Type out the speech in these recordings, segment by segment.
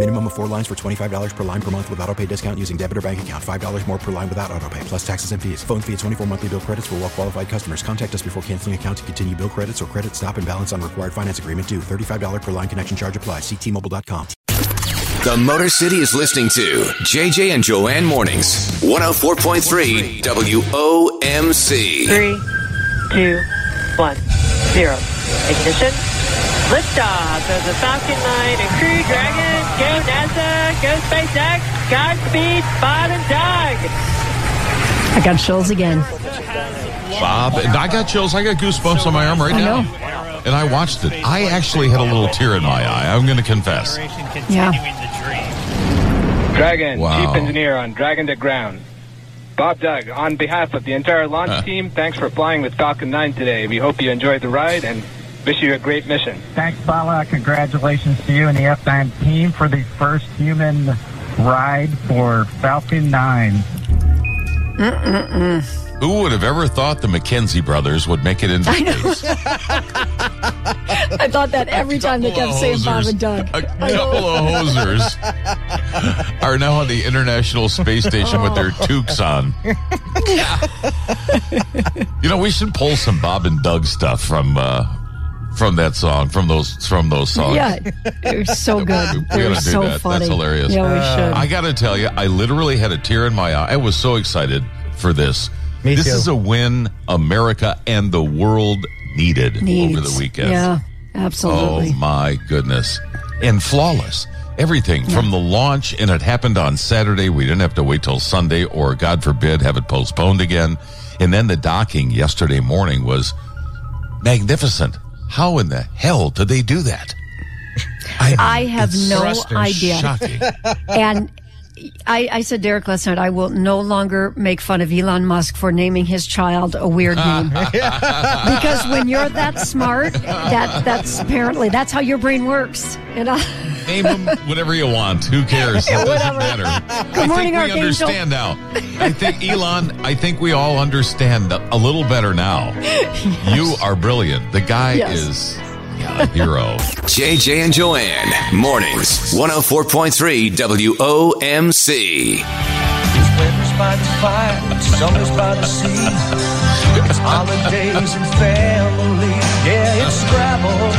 Minimum of four lines for $25 per line per month with auto pay discount using debit or bank account. $5 more per line without auto pay, plus taxes and fees. Phone fee at 24 monthly bill credits for well qualified customers. Contact us before canceling account to continue bill credits or credit stop and balance on required finance agreement due. $35 per line connection charge applies. Ctmobile.com. The Motor City is listening to JJ and Joanne Mornings, 104.3 WOMC. Three, two, one, zero. Ignition. Liftoff of the Falcon 9 and Crew Dragon. Go NASA. Go SpaceX. Godspeed, Bob and Doug. I got chills again. Bob, and I got chills. I got goosebumps on my arm right I now. know. And I watched it. I actually had a little tear in my eye. I'm going to confess. Yeah. Dragon, Wow. Chief Engineer on Dragon to Ground. Bob Doug, on behalf of the entire launch Uh. team, thanks for flying with Falcon 9 today. We hope you enjoyed the ride and wish you a great mission. Thanks, Bala. Congratulations to you and the F9 team for the first human ride for Falcon 9. Who would have ever thought the McKenzie brothers would make it into I know. space? I thought that every time they kept saying Bob and Doug. A couple of hosers are now on the International Space Station with their toques on. you know, we should pull some Bob and Doug stuff from uh, from that song, from those from those songs. Yeah, they're so good. We They're gotta do so that. funny. That's hilarious. Yeah, we uh, should. I got to tell you, I literally had a tear in my eye. I was so excited for this. Me this too. is a win America and the world needed Needs. over the weekend. Yeah, absolutely. Oh my goodness. And flawless. Everything from the launch, and it happened on Saturday. We didn't have to wait till Sunday or, God forbid, have it postponed again. And then the docking yesterday morning was magnificent. How in the hell did they do that? I have no idea. Shocking. And I, I said, Derek, last night, I will no longer make fun of Elon Musk for naming his child a weird name. because when you're that smart, that that's apparently that's how your brain works. You know? Name them whatever you want. Who cares? It doesn't matter. I morning, think we Archangel. understand now. I think Elon. I think we all understand a little better now. You are brilliant. The guy Yes. is yeah, a hero. JJ and Joanne, mornings, 104.3 WOMC. Winter's by the fire, summer's by the sea. It's holidays and family. Yeah, it's Scrabble.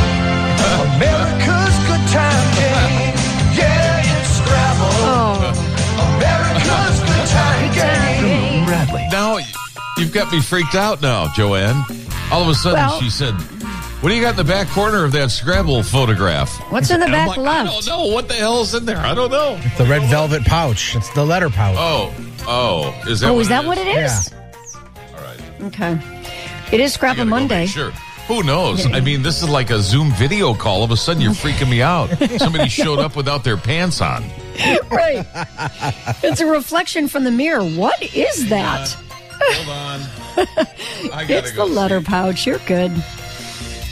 America's good time game. Yeah, it's Scrabble. America's good time game. Bradley. Now you've got me freaked out. Now, Joanne. All of a sudden, Well- she said, "What do you got in the back corner of that Scrabble photograph?" What's in the And back like, left? I don't know what the hell's in there. I don't know. It's the red velvet pouch. It's the letter pouch. Oh, oh, is that? oh, what is that what it is? All right. Okay. It is Scrabble Monday. Sure. Who knows? I mean, this is like a Zoom video call. All of a sudden, you're freaking me out. Somebody showed up without their pants on. right. It's a reflection from the mirror. What is that? Hold on. I gotta It's go the letter pouch. You're good.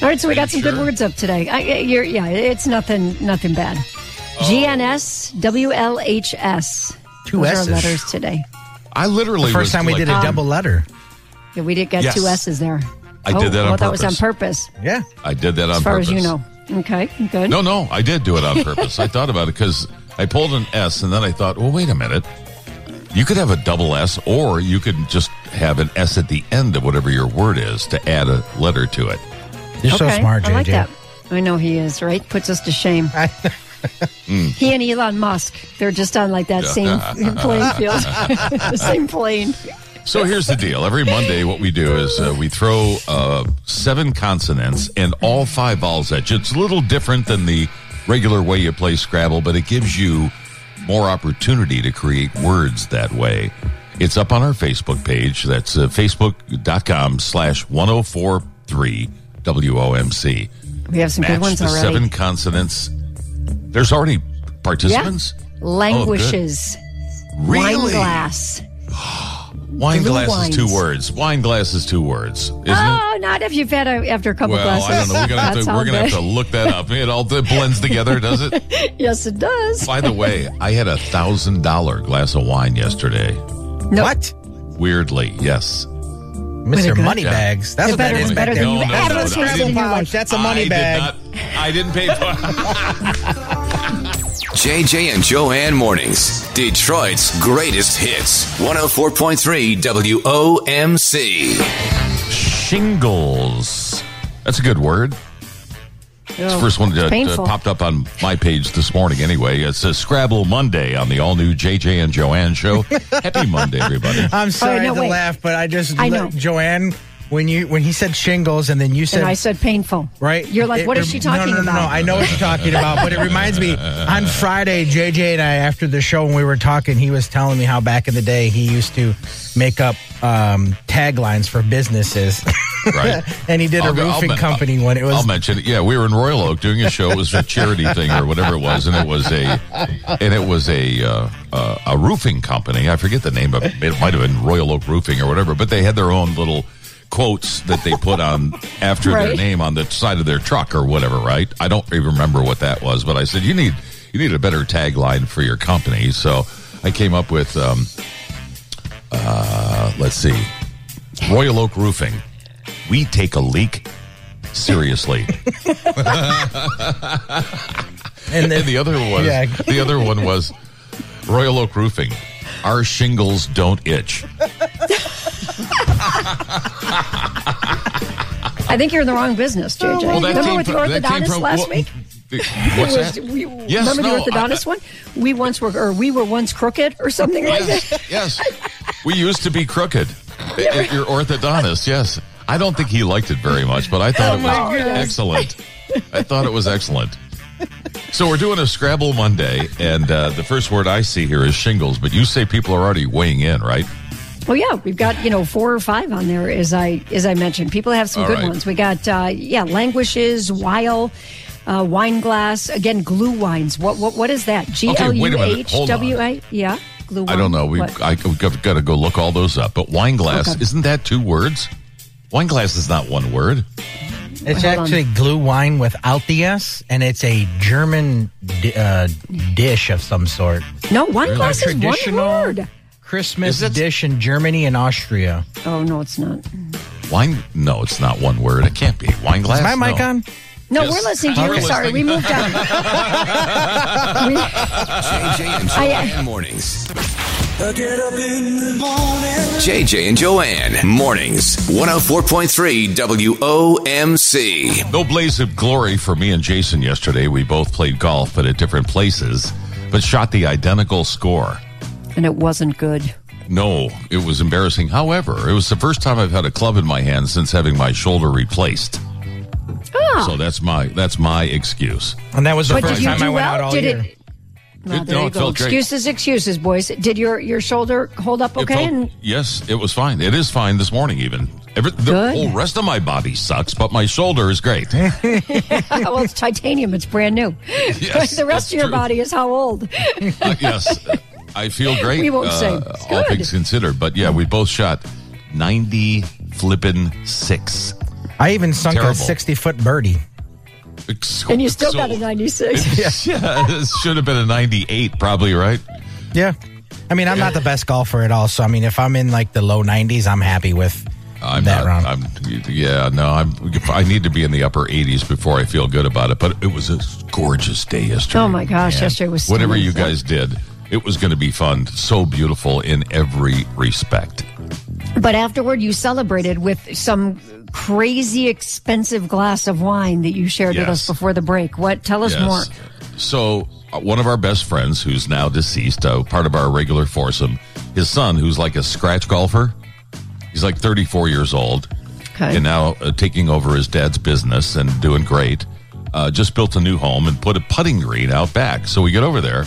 All right, so we Are got you some good words up today. I, you're, yeah, it's nothing, nothing bad. Oh. GNS WLHS. Two Those S's. are letters today. I literally The first was time we like- did a um, double letter. Yeah, we did get Yes. two S's there. I oh, did that oh, on well, that was on purpose. purpose, Yeah. I did that on as far purpose. as you know. Okay, good. No, no, I did do it on purpose. I thought about it because I pulled an S and then I thought, well, wait a minute. You could have a double S or you could just have an S at the end of whatever your word is to add a letter to it. You're so Okay, smart, JJ. I like that. I know he is, right? Puts us to shame. He and Elon Musk, they're just on like that same playing field, the same plane. So here's the deal. Every Monday, what we do is uh, we throw uh, seven consonants and all five vowels at you. It's a little different than the regular way you play Scrabble, but it gives you more opportunity to create words that way. It's up on our Facebook page. That's uh, facebook.com slash 1043 WOMC. We have some good ones the already. seven consonants. There's already participants? Yeah. Oh, Languishes. Really? Wine glass. Wine Blue glass is two words. Wine glass is two words, isn't it? oh, not if you've had a, after a couple Well, glasses. I don't know. We're gonna have to we're gonna have to look that up. It all it blends together, does it? yes, it does. By the way, I had a thousand dollar glass of wine yesterday. No. What? Weirdly, yes. Mr. good? Moneybags. That's It what better- that is back better there. than you No, no, ever no, no, tasted in your life. That's a money did bag. not- I didn't pay for it. JJ and Joanne mornings. Detroit's greatest hits. 104.3 WOMC. shingles. That's a good word. It's the Oh, first one that uh, popped up on my page this morning. Anyway, it's a Scrabble Monday on the all new JJ and Joanne show. Happy Monday, everybody. I'm sorry no, to wait. laugh, but I just I know. Joanne when you when he said shingles and then you said and I said painful. right? You're like, It what is she talking no, no, no, about? No, I know what you're talking about, but it reminds me on Friday, JJ and I, after the show, when we were talking, he was telling me how back in the day he used to make up um, taglines for businesses. Right. and he did I'll a go- I'll roofing men- company when it was. I'll mention it. Yeah, we were in Royal Oak doing a show. It was a charity thing or whatever it was, and it was a and it was a uh, uh, a roofing company. I forget the name of it. It might have been Royal Oak Roofing or whatever, but they had their own little quotes that they put on after their name on the side of their truck or whatever. Right? I don't even remember what that was, but I said you need you need a better tagline for your company. So I came up with um, uh, let's see, Royal Oak Roofing. We take a leak seriously. and And the other was Yeah. the other one was Royal Oak Roofing. Our shingles don't itch. I think you're in the wrong business, JJ. Well, that Remember came with the from- orthodontist from- last well, week? What's It was- that? we- Yes, remember no, the orthodontist one? We once were, or we were once crooked, or something like Yes, that. yes. We used to be crooked. If Your orthodontist, yes. I don't think he liked it very much, but I thought it Oh, was excellent. I thought it was excellent. So we're doing a Scrabble Monday, and uh, the first word I see here is shingles. But you say people are already weighing in, right? Well, yeah, we've got you know four or five on there, as I as I mentioned. People have some All good right. ones. We got uh, yeah, languishes, while, uh, wine glass, again, Glühweins. What what what is that? G Okay, L wait a U minute. H Hold on. W A. Yeah, glue. I don't know. We What? I, we've got to go look all those up. But wine glass Okay. isn't that two words? Wine glass is not one word. It's Hold on. actually Glühwein without the S, and it's a German di- uh, dish of some sort. no, wine glass is one word. Christmas Is it? dish in Germany and Austria. Oh no, it's not. Wine? No, it's not one word. It can't be wine glass. Is my mic no. on? No, Yes. we're listening to you. We're you. Sorry, we listening. moved on. we, JJ and I- Joanne mornings. JJ and Joanne mornings. 104.3 WOMC. No blaze of glory for me and Jason yesterday. We both played golf, but at different places, but shot the identical score. And it wasn't good. No, it was embarrassing. However, it was the first time I've had a club in my hand since having my shoulder replaced. Ah, So that's my that's my excuse. And that was the but first time I went well? out all did year. it? Well, It- there no, you go. felt great. Excuses, excuses, boys. Did your your shoulder hold up It okay? felt- and yes, it was fine. It is fine this morning, even. Every, the Good. whole rest of my body sucks, but my shoulder is great. well, it's titanium. It's brand new. Yes, the rest of your true. body is how old? Uh, yes, I feel great. We won't uh, say. It's all good. things considered, but yeah, we both shot ninety flippin' six. I even sunk Terrible. a 60 foot birdie. And you still So- got a 96. Yeah, this should have been a ninety-eight, probably right. Yeah. I mean, I'm not the best golfer at all. So, I mean, if I'm in like the low 90s, I'm happy with I'm that not. round. I'm. Yeah, no. I'm. I need to be in the upper 80s before I feel good about it. But it was a gorgeous day yesterday. Oh my gosh, yesterday was Whatever you guys did, it was going to be fun. So beautiful in every respect. But afterward, you celebrated with some crazy expensive glass of wine that you shared with us before the break. What? Tell us Yes. more. So, uh, one of our best friends, who's now deceased, uh, part of our regular foursome, his son, who's like a scratch golfer, he's like 34 years old, Okay. and now uh, taking over his dad's business and doing great. uh, just built a new home and put a putting green out back. So we get over there,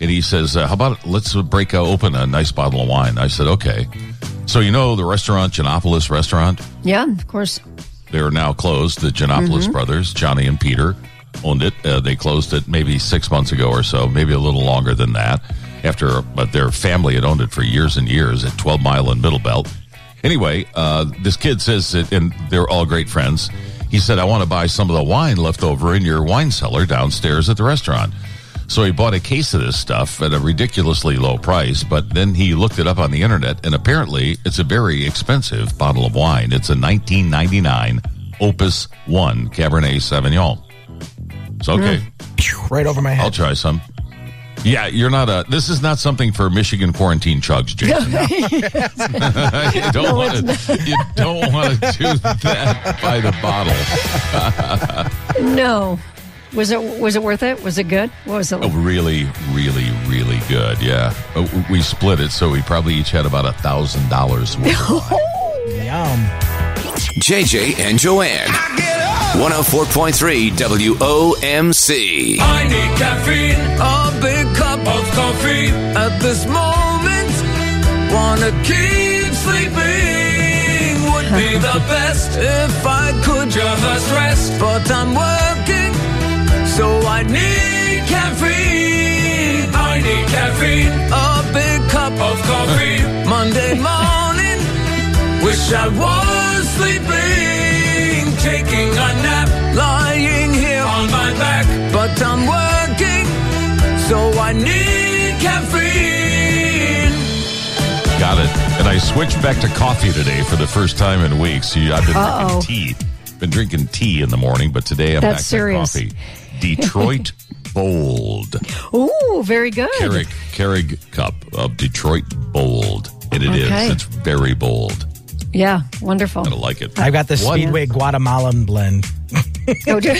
and he says, uh, "How about let's break uh, open a nice bottle of wine?" I said, "Okay." So you know the restaurant, Genopolis Restaurant. Yeah, of course. They are now closed. The Genopolis Mhm. brothers, Johnny and Peter, owned it. Uh, they closed it maybe six months ago or so, maybe a little longer than that. After, but their family had owned it for years and years at 12 Mile and Middlebelt. Anyway, uh, this kid says, that, and they're all great friends. He said, "I want to buy some of the wine left over in your wine cellar downstairs at the restaurant." So he bought a case of this stuff at a ridiculously low price, but then he looked it up on the internet, and apparently it's a very expensive bottle of wine. It's a 1999 Opus One Cabernet Sauvignon. It's okay. Mm. Right over my head. I'll try some. Yeah, you're not a. This is not something for Michigan quarantine chugs, Jason. you don't No, want to. You don't want to do that by the bottle. No. Was it was it worth it? Was it good? What was it? Oh, really, really, really good. Yeah, Uh, we split it, so we probably each had about a thousand dollars. Worth. Yum. JJ and Joanne. 104.3 WOMC. I need caffeine, a big cup of coffee at this moment. Wanna keep sleeping would be the best if I could just rest. But I'm working, so I need caffeine. I need caffeine, a big cup of coffee. Monday morning, wish I was sleeping, taking a nap, lying here on my back. But I'm working, so I need caffeine. Got it. And I switched back to coffee today for the first time in weeks. I've been Uh-oh. drinking tea. Been drinking tea in the morning, but today I'm That's back serious. to coffee. Detroit Bold. Ooh, very good. Keurig, Keurig cup of Detroit Bold. And it is. Okay. It's very bold. Yeah, wonderful. I like it. I've got the What? Speedway Guatemalan blend. Do-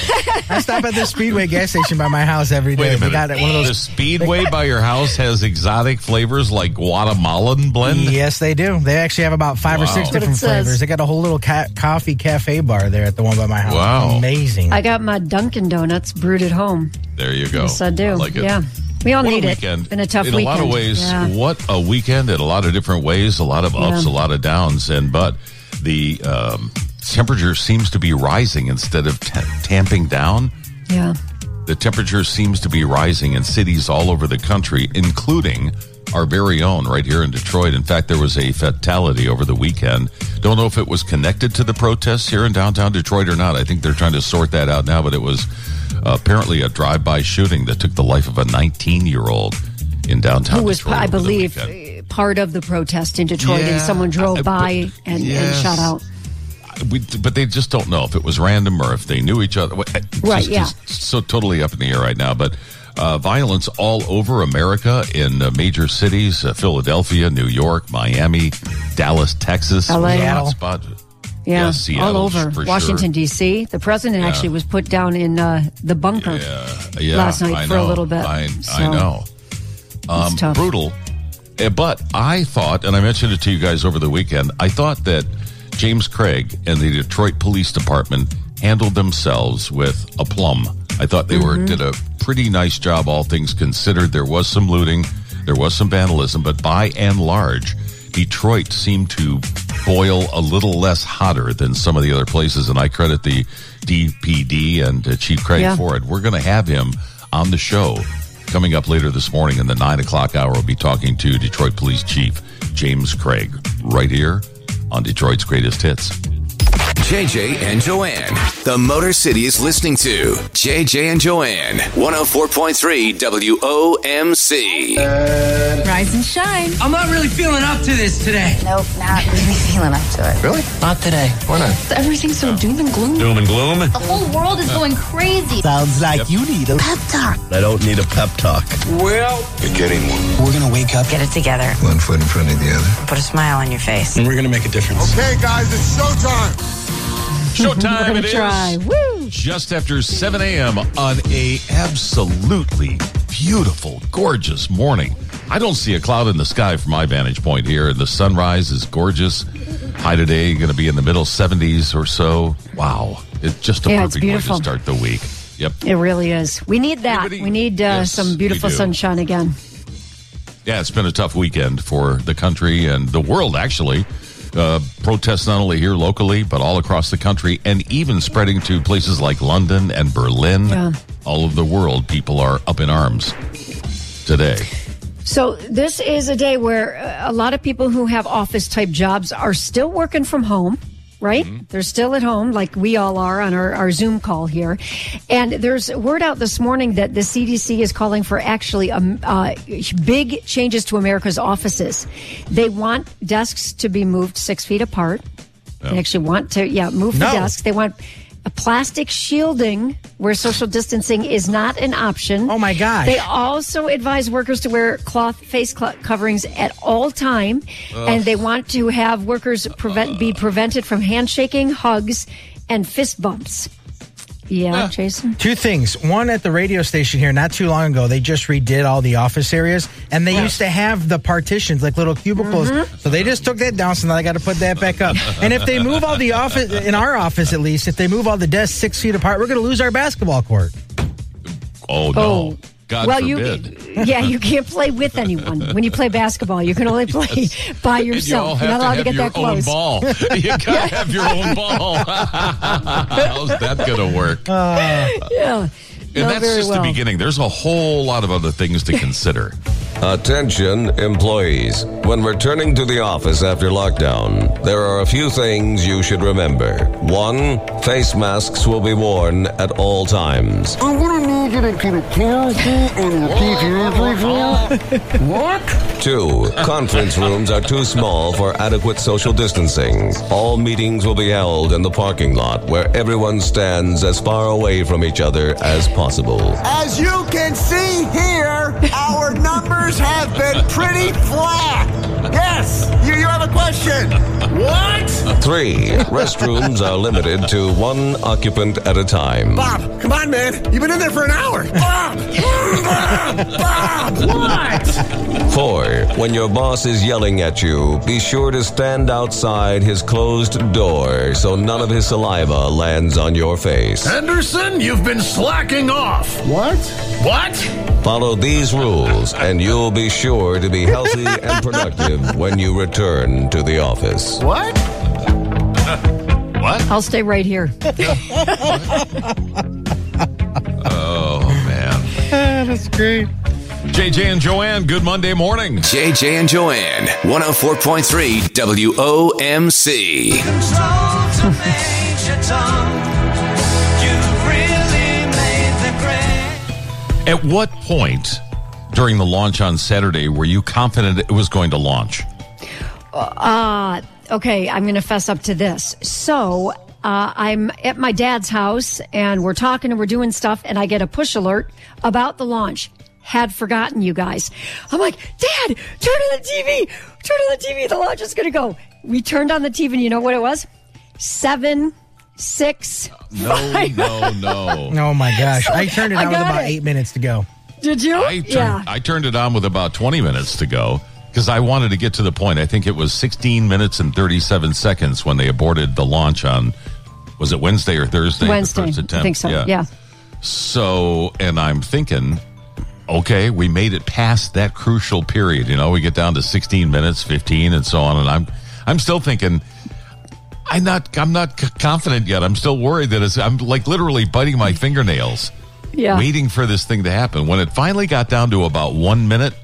I stop at the Speedway gas station by my house every day. Wait a minute. got one of the those. Speedway by your house has exotic flavors like Guatemalan blend. Yes, they do. They actually have about five or six Wow. But different says- flavors. They got a whole little ca- coffee cafe bar there at the one by my house. Wow. Amazing. I got my Dunkin' Donuts brewed at home. There you go. Yes, I do. like it. Yeah. We all What need a it. weekend. Been a tough weekend. in weekend. a lot of ways. Yeah. What a weekend in a lot of different ways. A lot of ups, Yeah. a lot of downs, and but the um, temperature seems to be rising instead of ta tamping down. Yeah. The temperature seems to be rising in cities all over the country, including our very own right here in Detroit. In fact, there was a fatality over the weekend. Don't know if it was connected to the protests here in downtown Detroit or not. I think they're trying to sort that out now, but it was uh, apparently a drive-by shooting that took the life of a 19-year-old in downtown Who was, Detroit. I believe, uh, part of the protest in Detroit, Yeah, and someone drove I- but- by and, and yes. shot out. We, but they just don't know if it was random or if they knew each other. It's Right, just, yeah. just so totally up in the air right now. But uh, violence all over America in uh, major cities: uh, Philadelphia, New York, Miami, Dallas, Texas. LA. was a Seattle. hot spot. Yeah, Yeah, Seattle, all over Washington sure. D.C. The president Yeah. actually was put down in uh, the bunker Yeah, last night I for a little bit. I, So, I know. Um, It's tough. Brutal. Uh, But I thought, and I mentioned it to you guys over the weekend, I thought that James Craig and the Detroit Police Department handled themselves with aplomb. I thought they were Mm-hmm. did a pretty nice job, all things considered. There was some looting, there was some vandalism, but by and large, Detroit seemed to boil a little less hotter than some of the other places, and I credit the DPD and uh, Chief Craig Yeah. for it. We're going to have him on the show coming up later this morning in the nine o'clock hour. We'll be talking to Detroit Police Chief James Craig right here on Detroit's Greatest Hits. JJ and Joanne. The Motor City is listening to JJ and Joanne. 104.3 WOMC. Rise and shine. I'm not really feeling up to this today. Nope, not really feeling up to it. Really? Not today. Why not? Everything's so doom and gloom. Doom and gloom. The whole world is going crazy. Sounds like you need a Pep talk. I don't need a pep talk. Well, You're getting one. We're gonna wake up. Get it together. One foot in front of the other. Put a smile on your face. And we're gonna make a difference. Okay, guys, it's showtime. Showtime it try. is. Woo! Just after 7 a.m. on a absolutely beautiful, gorgeous morning. I don't see a cloud in the sky from my vantage point here, and the sunrise is gorgeous. High today, going to be in the middle 70s or so. Wow. It's just a Yeah, perfect way to start the week. Yep. It really is. We need that. we need uh, Yes, some beautiful sunshine again. Yeah, it's been a tough weekend for the country and the world, actually. Uh, protests not only here locally, but all across the country, and even spreading to places like London and Berlin. Yeah. All over the world, people are up in arms today. So this is a day where uh, a lot of people who have office type jobs are still working from home. Right? They're still at home, like we all are on our, our Zoom call here. And there's word out this morning that the CDC is calling for actually um, uh, big changes to America's offices. They want desks to be moved six feet apart. They actually want to, yeah, move No. the desks. They want a plastic shielding where social distancing is not an option. Oh my gosh. They also advise workers to wear cloth face coverings at all time, Ugh. and they want to have workers prevent be uh. prevented from handshaking, hugs, and fist bumps. Yeah, Jason. Two things. One at the radio station here, not too long ago, they just redid all the office areas, and they used to have the partitions like little cubicles. Mm-hmm. So they just took that down. So now I got to put that back up. and if they move all the office in our office, at least, if they move all the desks six feet apart, we're going to lose our basketball court. Oh, no. Oh. God well, forbid. you yeah, you can't play with anyone when you play basketball. You can only play by And you all yourself. You're not allowed to to, have get your that close. own ball. You gotta have your own ball. How's that gonna work? Ah. yeah. And No, that's just well. the beginning. There's a whole lot of other things to consider. Attention, employees. When returning to the office after lockdown, there are a few things you should remember. One, face masks will be worn at all times. I'm gonna need you to keep it careful on your PPE, What? Two, conference rooms are too small for adequate social distancing. All meetings will be held in the parking lot where everyone stands as far away from each other as possible. As you can see here, our numbers have been pretty flat. Yes, you, you have a question. What? Three, restrooms are limited to one occupant at a time. Bob, come on, man. You've been in there for an hour. Bob! Bob! Bob! What? Four, when your boss is yelling at you, be sure to stand outside his closed door so none of his saliva lands on your face. Henderson, you've been slacking off. What? What? Follow these rules, and you'll be sure to be healthy and productive when you return to the office. What? What? I'll stay right here. Oh man. Ah, that's great. JJ and Joanne, good Monday morning. JJ and Joanne, 104.3 WOMC. At what point during the launch on Saturday were you confident it was going to launch? Uh, okay, I'm going to fess up to this. So, uh, I'm at my dad's house and we're talking and we're doing stuff and I get a push alert about the launch. Had forgotten you guys. I'm like, Dad, turn on the TV. Turn on the TV. The launch is going to go. We turned on the TV and you know what it was? Seven, six, No, five. no, no. Oh my gosh. So, I turned it on with about it. eight minutes to go. Did you? I turned, yeah. I turned it on with about 20 minutes to go because I wanted to get to the point. I think it was 16 minutes and 37 seconds when they aborted the launch on, was it Wednesday or Thursday? Wednesday. I think so. Yeah. So, and I'm thinking, okay, we made it past that crucial period. You know, we get down to 16 minutes, 15, and so on. And I'm, I'm still thinking, I'm not, I'm not confident yet. I'm still worried that it's, I'm like literally biting my fingernails, Yeah. waiting for this thing to happen. When it finally got down to about one minute,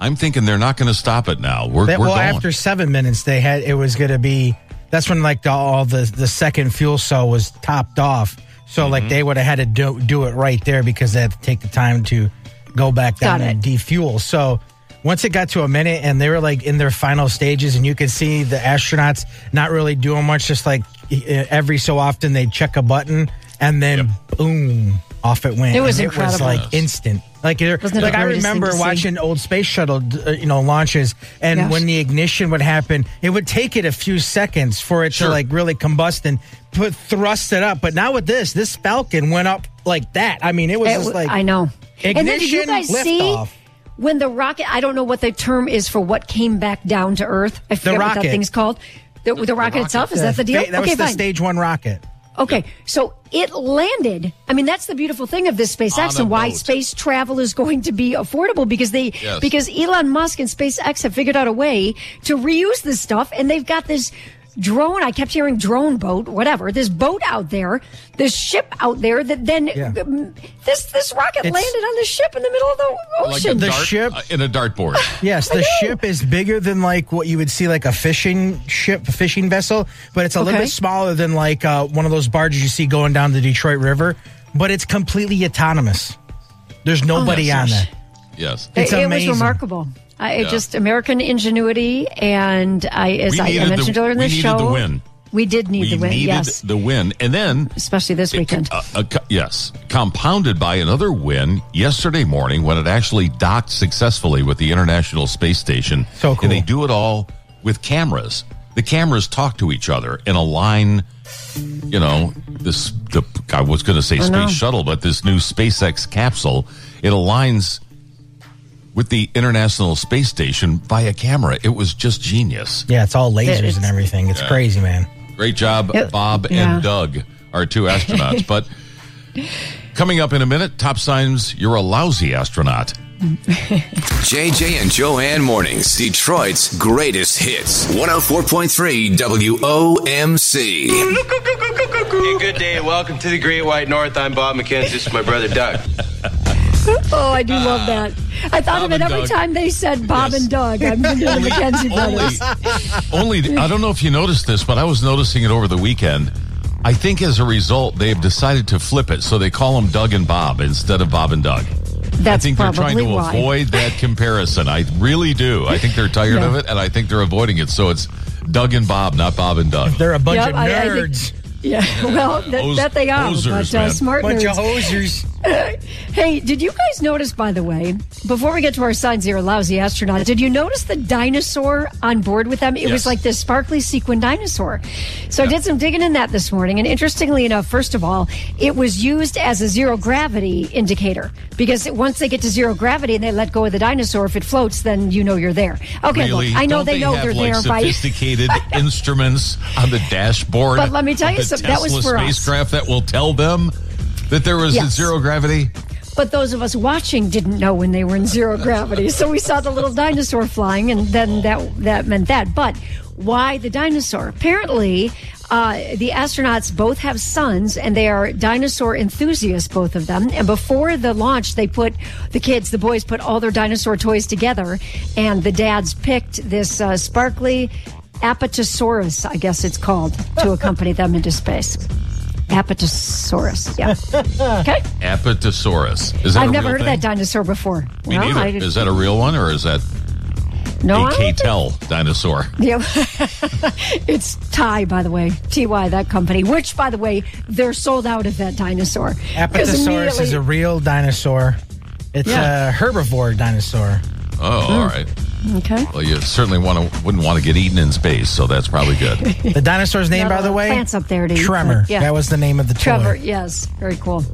I'm thinking they're not going to stop it now. We're, That- we're well, going. after seven minutes, they had it was going to be. That's when like the, all the the second fuel cell was topped off. So Mm-hmm. like they would have had to do do it right there because they had to take the time to go back down and defuel. So once it got to a minute and they were like in their final stages, and you could see the astronauts not really doing much, just like every so often they check a button and then boom, off it went. It was And It was like instant. Like, there- it like I remember watching old space shuttle, uh, you know, launches, and Yes. when the ignition would happen, it would take it a few seconds for it Sure. to like really combust and put thrust it up. But now with this, this Falcon went up like that. I mean, it was It just like I know. Ignition, and then did you guys see liftoff. when the rocket? I don't know what the term is for what came back down to Earth. I forget what that thing's called. The, the rocket itself is that the deal? That was okay, the fine. stage one rocket. Okay, so it landed. I mean, that's the beautiful thing of this SpaceX and why boat. space travel is going to be affordable because they Yes. because Elon Musk and SpaceX have figured out a way to reuse this stuff, and they've got this drone. I kept hearing drone boat, whatever. This boat out there, this ship out there that then Yeah. um, this this rocket It's- landed on the ship in the middle of the Like a ocean. The dart, ship- uh, in a dartboard. Yes, the ship is bigger than like what you would see like a fishing ship, fishing vessel, but it's a little bit smaller than like uh, one of those barges you see going down the Detroit River. But it's completely autonomous. There's nobody on gosh. there. Yes. It's it, it amazing. was remarkable. I, it Yeah. just American ingenuity, and I, as I, I needed the- mentioned earlier in we the needed show, the win. we did need we the win. needed Yes, the win. And then especially this weekend. Uh, uh, yes, compounded by another win yesterday morning when it actually docked successfully with the International Space Station. So cool. And they do it all with cameras. The cameras talk to each other and align. You know, this the I was going to say I know. space shuttle, but this new SpaceX capsule it aligns with the International Space Station via camera. It was just genius. Yeah, it's all lasers It's- and everything. It's Yeah. crazy, man. Great job, It- Bob yeah. and Doug, our two astronauts. but coming up in a minute, top signs you're a lousy astronaut. JJ and Joanne Mornings, Detroit's greatest hits. 104.3 WOMC. Hey, good day. Welcome to the Great White North. I'm Bob McKenzie. This is my brother Doug. oh, I do love that. I thought Bob of it every Doug. time they said Bob Yes. and Doug. I'm thinking of the McKenzie brothers. Only, I don't know if you noticed this, but I was noticing it over the weekend. I think as a result, they've decided to flip it, so they call them Doug and Bob instead of Bob and Doug. That's I think they're trying to why. avoid that comparison. I really do. I think they're tired Yeah. of it, and I think they're avoiding it. So it's Doug and Bob, not Bob and Doug. They're a bunch Yep, of I- I think- nerds. Yeah, well, that, Hos- that they are, hosers, but uh, smart bunch nerds. of hosers. Hey, did you guys notice, by the way, before we get to our signs here, lousy astronaut, did you notice the dinosaur on board with them? It Yes. was like this sparkly sequin dinosaur. So I did some digging in that this morning. And interestingly enough, first of all, it was used as a zero gravity indicator because once they get to zero gravity and they let go of the dinosaur, if it floats, then you know you're there. Okay, really? look, I know Don't they, know have, they're like, there by. sophisticated instruments on the dashboard. But let me tell you something, that was for us. spacecraft that will tell them that there was Yes. zero gravity. But those of us watching didn't know when they were in zero gravity. So we saw the little dinosaur flying, and then that that meant that. But why the dinosaur? Apparently, uh, the astronauts both have sons, and they are dinosaur enthusiasts, both of them. And before the launch, they put the kids, the boys, put all their dinosaur toys together, and the dads picked this uh, sparkly Apatosaurus, I guess it's called, to accompany them into space. Apatosaurus, yeah. Okay. Apatosaurus. Is that I've a never real heard of that dinosaur before. Me Well, neither. Is that a real one or is that no, I a don't think- K-Tel dinosaur? Yeah. it's Ty, by the way. TY, that company, which, by the way, they're sold out of that dinosaur. Apatosaurus immediately- is a real dinosaur. It's Yeah. a herbivore dinosaur. Oh, Hmm. all right. Okay. Well, you certainly want to wouldn't want to get eaten in space, so that's probably good. The dinosaur's name, by the way, plants up there to Tremor. but yeah. That was the name of the toy. Trevor, yes. Very cool.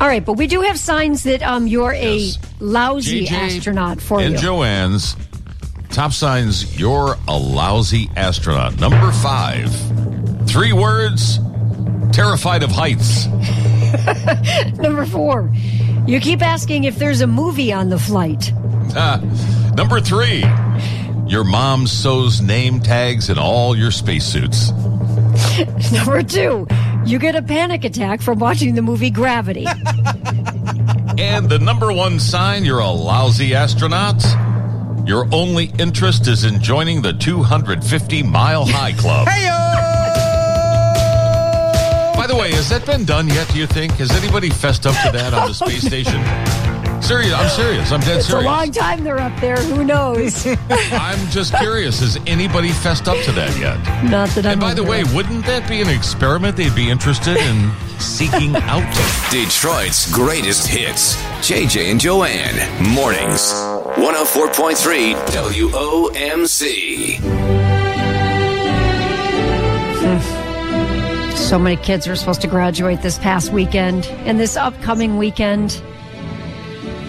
All right, but we do have signs that um, you're a lousy JJ astronaut for and you. Joanne's top signs you're a lousy astronaut. Number five. Three words. Terrified of heights. Number four, you keep asking if there's a movie on the flight. Number three. Your mom sews name tags in all your spacesuits. Number two, you get a panic attack from watching the movie Gravity. And the number one sign you're a lousy astronaut. Your only interest is in joining the 250 mile high club. Hey! By the way, has that been done yet, do you think? Has anybody fessed up to that on the space station? Serious, I'm serious. I'm dead serious. it's a long time they're up there. Who knows? I'm just curious. Has anybody fessed up to that yet? Not that I'm And by the way, aware wouldn't that be an experiment they'd be interested in seeking out? Detroit's greatest hits. JJ and Joanne. Mornings. 104.3 WOMC. So many kids are supposed to graduate this past weekend and this upcoming weekend.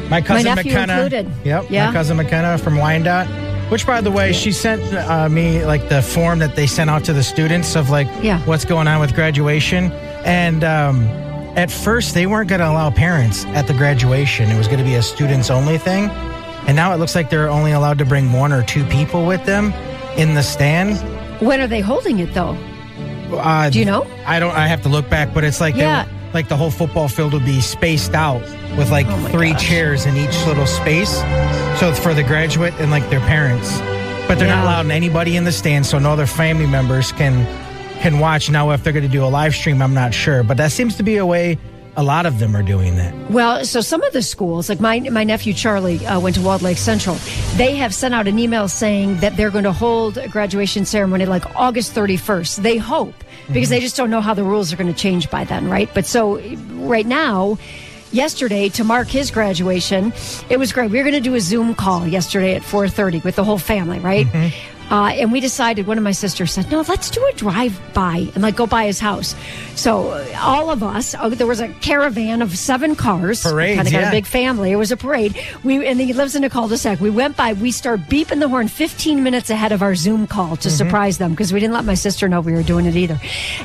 My cousin nephew McKenna. included. Yep. Yeah. My cousin McKenna from Wyandotte. Which, by the way, she sent uh, me like the form that they sent out to the students of like Yeah. what's going on with graduation. And um, at first, they weren't going to allow parents at the graduation. It was going to be a students only thing. And now it looks like they're only allowed to bring one or two people with them in the stand. When are they holding it though? Uh, Do you know? I don't. I have to look back, but it's like they- Yeah. Like the whole football field would be spaced out with like Oh three gosh. chairs in each little space. So it's for the graduate and like their parents, but they're not Yeah. allowing anybody in the stand, so no other family members can can watch. Now, if they're going to do a live stream, I'm not sure, but that seems to be a way. A lot of them are doing that. Well, so some of the schools, like my my nephew Charlie uh, went to Walled Lake Central, they have sent out an email saying that they're going to hold a graduation ceremony like August 31st. They hope because they just don't know how the rules are going to change by then, right? But so right now. Yesterday, to mark his graduation, it was great. We were going to do a Zoom call yesterday at 4:30 with the whole family, right? Uh, and we decided, one of my sisters said, no, let's do a drive by and like go by his house. So uh, all of us, uh, there was a caravan of seven cars. Parades, Kind of got yeah. a big family. It was a parade. We And he lives in a cul-de-sac. We went by, we start beeping the horn 15 minutes ahead of our Zoom call to Mm-hmm. surprise them because we didn't let my sister know we were doing it either.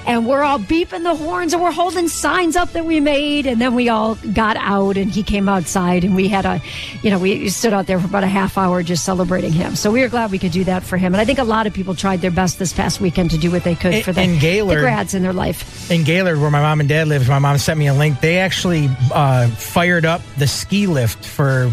And we're all beeping the horns and we're holding signs up that we made. And then we all got out and he came outside and we had a, you know, we stood out there for about a half hour just celebrating him. So we were glad we could do that for him. And I think a lot of people tried their best this past weekend to do what they could for the, in the grads in their life. In Gaylord, where my mom and dad live, my mom sent me a link. They actually uh, fired up the ski lift for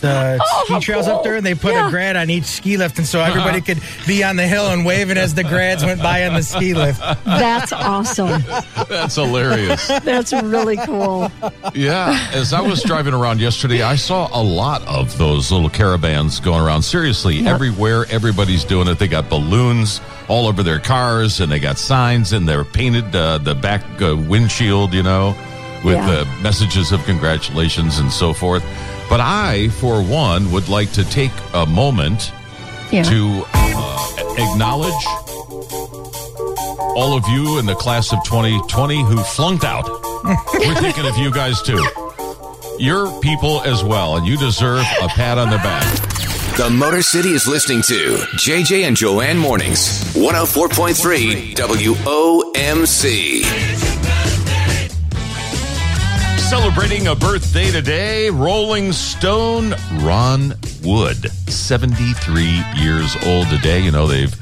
the Oh, ski trails cool. up there, and they put Yeah. a grad on each ski lift, and so everybody could be on the hill and waving as the grads went by on the ski lift. That's awesome. That's hilarious. That's really cool. Yeah, as I was driving around yesterday, I saw a lot of those little caravans going around. Seriously, Yep. everywhere, everybody's doing it. They got balloons all over their cars, and they got signs, and they're painted uh, the back uh, windshield, you know, with Yeah. uh, messages of congratulations and so forth. But I, for one, would like to take a moment Yeah. to uh, acknowledge all of you in the class of 2020 who flunked out. We're thinking of you guys too. You're people as well, and you deserve a pat on the back. The Motor City is listening to JJ and Joanne Mornings, 104.3 WOMC. Celebrating a birthday today, Rolling Stone Ron Wood, 73 years old today. You know, they've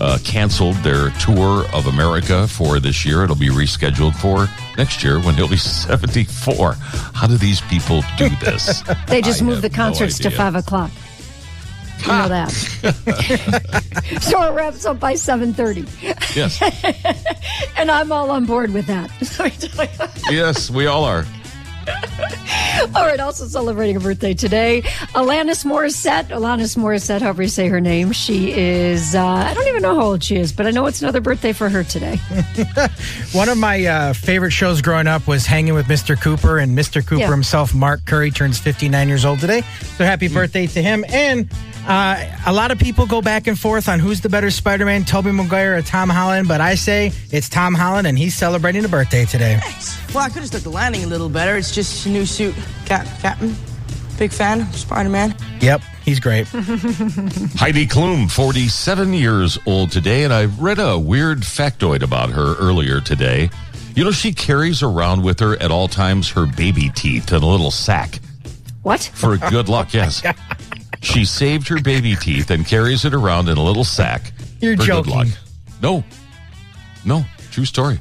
uh, canceled their tour of America for this year. It'll be rescheduled for next year when he'll be 74. How do these people do this? They just I moved the have no concerts to five o'clock. You know that. so it wraps up by seven thirty, Yes. and I'm all on board with that. Yes, we all are. all right. Also celebrating a birthday today, Alanis Morissette. Alanis Morissette, however you say her name. She is. Uh, I don't even know how old she is, but I know it's another birthday for her today. One of my uh, favorite shows growing up was Hanging with Mr. Cooper, and Mr. Cooper Yeah. himself, Mark Curry, turns 59 years old today. So happy birthday to him. And uh, a lot of people go back and forth on who's the better Spider Man, Tobey Maguire or Tom Holland, but I say it's Tom Holland, and he's celebrating a birthday today. Well, I could have stuck the landing a little better. It's just a new suit, Cap- Captain. Big fan of Spider Man. Yep, he's great. Heidi Klum, 47 years old today, and I read a weird factoid about her earlier today. You know, she carries around with her at all times her baby teeth in a little sack What? for good luck. Yes. She saved her baby teeth and carries it around in a little sack You're for good joking. luck. No. No. True story.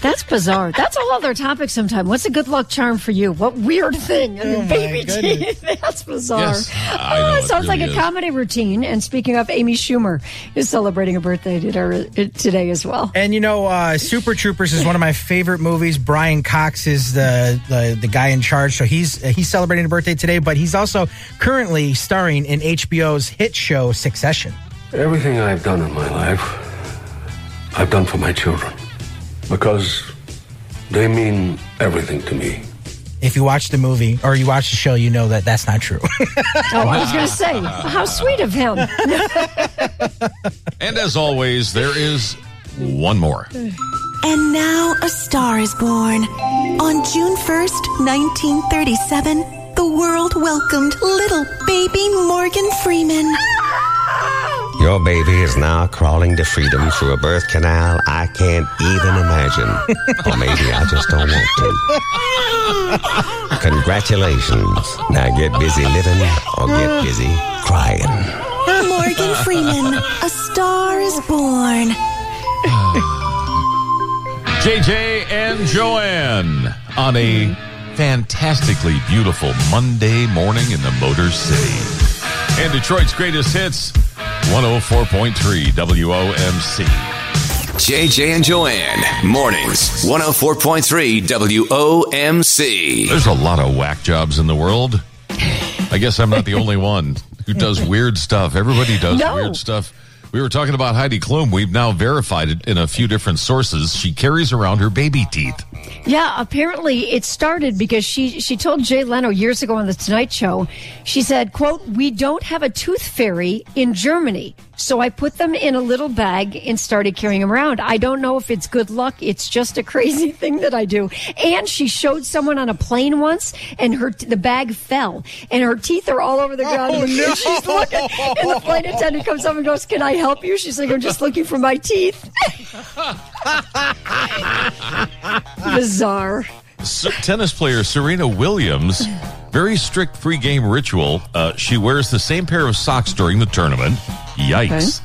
That's bizarre. That's a whole other topic sometime. What's a good luck charm for you? What weird thing? Oh, baby teeth. That's bizarre. Yes, I know, Oh, it it sounds like really a comedy routine. And speaking of, Amy Schumer is celebrating a birthday today- today as well. And you know, uh, Super Troopers is one of my favorite movies. Brian Cox is the the, the guy in charge, so he's uh, he's celebrating a birthday today. But he's also currently starring in HBO's hit show Succession. Everything I've done in my life, I've done for my children. Because they mean everything to me. If you watch the movie or you watch the show, you know that that's not true. Oh, I was going to say, how sweet of him. And as always, there is one more. And now a star is born. On June 1st, 1937, the world welcomed little baby Morgan Freeman. Your Your baby is now crawling to freedom through a birth canal I can't even imagine. or maybe I just don't want to. Congratulations. Now get busy living or get busy crying. Morgan Freeman, A Star is Born. JJ and Joanne on a fantastically beautiful Monday morning in the Motor City. And Detroit's greatest hits, 104.3 WOMC. JJ and Joanne, mornings, 104.3 WOMC. There's a lot of whack jobs in the world. I guess I'm not the only one who does weird stuff. Everybody does No. weird stuff. We were talking about Heidi Klum. We've now verified it in a few different sources. She carries around her baby teeth. Yeah, apparently it started because she she told Jay Leno years ago on the Tonight Show. She said, "quote We don't have a tooth fairy in Germany, so I put them in a little bag and started carrying them around. I don't know if it's good luck. It's just a crazy thing that I do." And she showed someone on a plane once, and her the bag fell, and her teeth are all over the ground. Oh, and no. she's looking, and the flight attendant comes up and goes, "Can I help you?" She's like, "I'm just looking for my teeth." Bizarre. S- tennis player Serena Williams, very strict pre-game ritual. Uh, she wears the same pair of socks during the tournament. Yikes.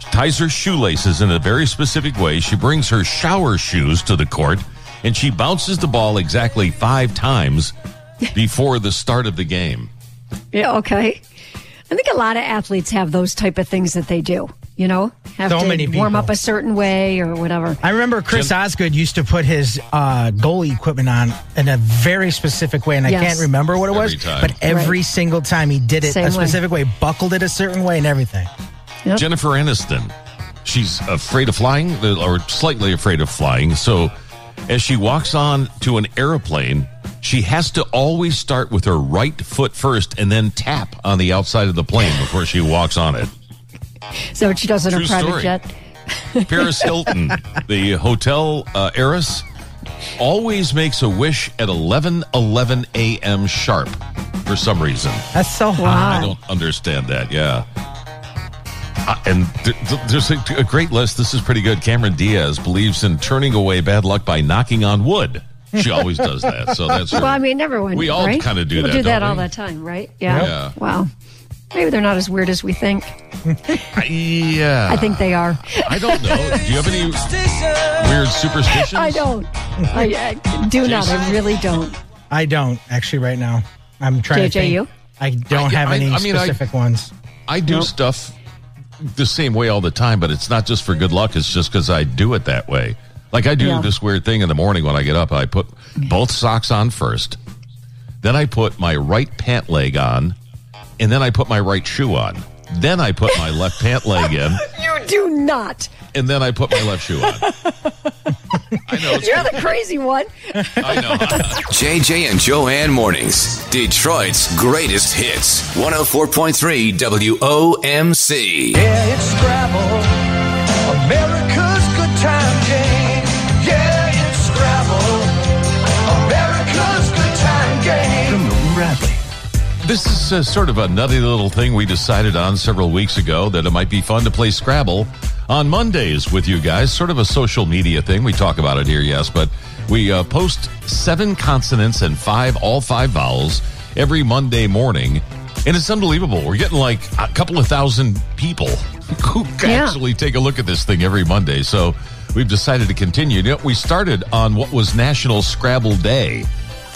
Ties her shoelaces in a very specific way. She brings her shower shoes to the court, and she bounces the ball exactly five times before the start of the game. Yeah, okay. I think a lot of athletes have those type of things that they do. You know, have So to many warm up a certain way or whatever. I remember Chris Osgood used to put his uh, goalie equipment on in a very specific way, and I can't remember what it was, Every but every Right. single time he did it Same a specific way. buckled it a certain way, and everything. Jennifer Aniston. She's afraid of flying, or slightly afraid of flying. So, as she walks on to an airplane, she has to always start with her right foot first and then tap on the outside of the plane before she walks on it. So she does it in a private story. jet. Paris Hilton, the hotel uh, heiress, always makes a wish at 11 11 a.m. sharp for some reason. That's so wild. I don't understand that. Yeah. Uh, and th- th- there's a, a great list. This is pretty good. Cameron Diaz believes in turning away bad luck by knocking on wood. She always does that. So that's her. Well, I mean, everyone. We all right? kinda do People that, do that don't all we? the time, right? Yeah. Yeah. Wow. Maybe they're not as weird as we think. yeah. I think they are. I don't know. Do you have any weird superstitions? I don't. I, I do not. I really don't. I don't actually right now. I'm trying to JJ, you? I don't I- have I- any I mean, I- specific ones. I do stuff the same way all the time, but it's not just for good luck. It's just because I do it that way. Like I do Yeah. this weird thing in the morning when I get up. I put both socks on first, then I put my right pant leg on, and then I put my right shoe on. Then I put my left pant leg in, You do not. and then I put my left shoe on. You're the crazy one. I know. JJ and Joanne mornings, Detroit's greatest hits, 104.3 WOMC. Yeah, it's Scrabble. America's good time This is uh, sort of a nutty little thing we decided on several weeks ago that it might be fun to play Scrabble on Mondays with you guys. Sort of a social media thing. We talk about it here, yes, but we uh, post seven consonants and five, all five vowels every Monday morning. And it's unbelievable. We're getting like a couple of thousand people who Yeah. actually take a look at this thing every Monday. So we've decided to continue. You know, we started on what was National Scrabble Day.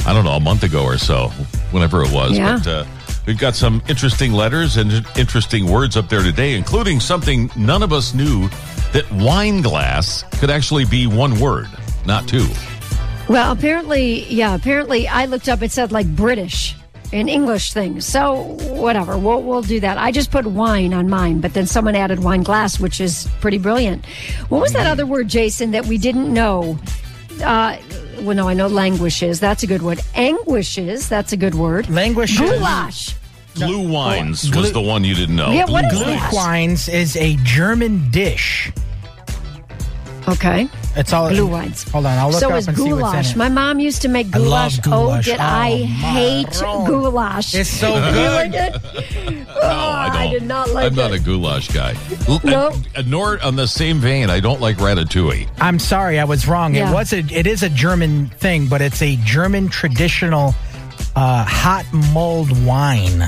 I don't know, a month ago or so, whenever it was. Yeah. But uh, we've got some interesting letters and interesting words up there today, including something none of us knew that wine glass could actually be one word, not two. Well, apparently, yeah, apparently I looked up, it said like British and English things. So, whatever, we'll, we'll do that. I just put wine on mine, but then someone added wine glass, which is pretty brilliant. What was that other word, Jason, that we didn't know? Uh, well, no, I know languishes. That's a good word. Anguishes. That's a good word. Languishes. Goulash. Glühweins Glue- was the one you didn't know. Yeah, what is Glue that? Glühweins is a German dish. Okay. It's all blue wines. Hold on, I'll look so up is and see what's in goulash. it. My mom used to make I love goulash. goulash. Oh, did Oh, I hate Lord. goulash? It's so You good. like it? Oh, No, I don't. I did not like I'm not a goulash guy. L- Nope. uh, Nor on the same vein, I don't like ratatouille. I'm sorry, I was wrong. Yeah. It was a, it is a German thing, but it's a German traditional uh, hot mulled wine.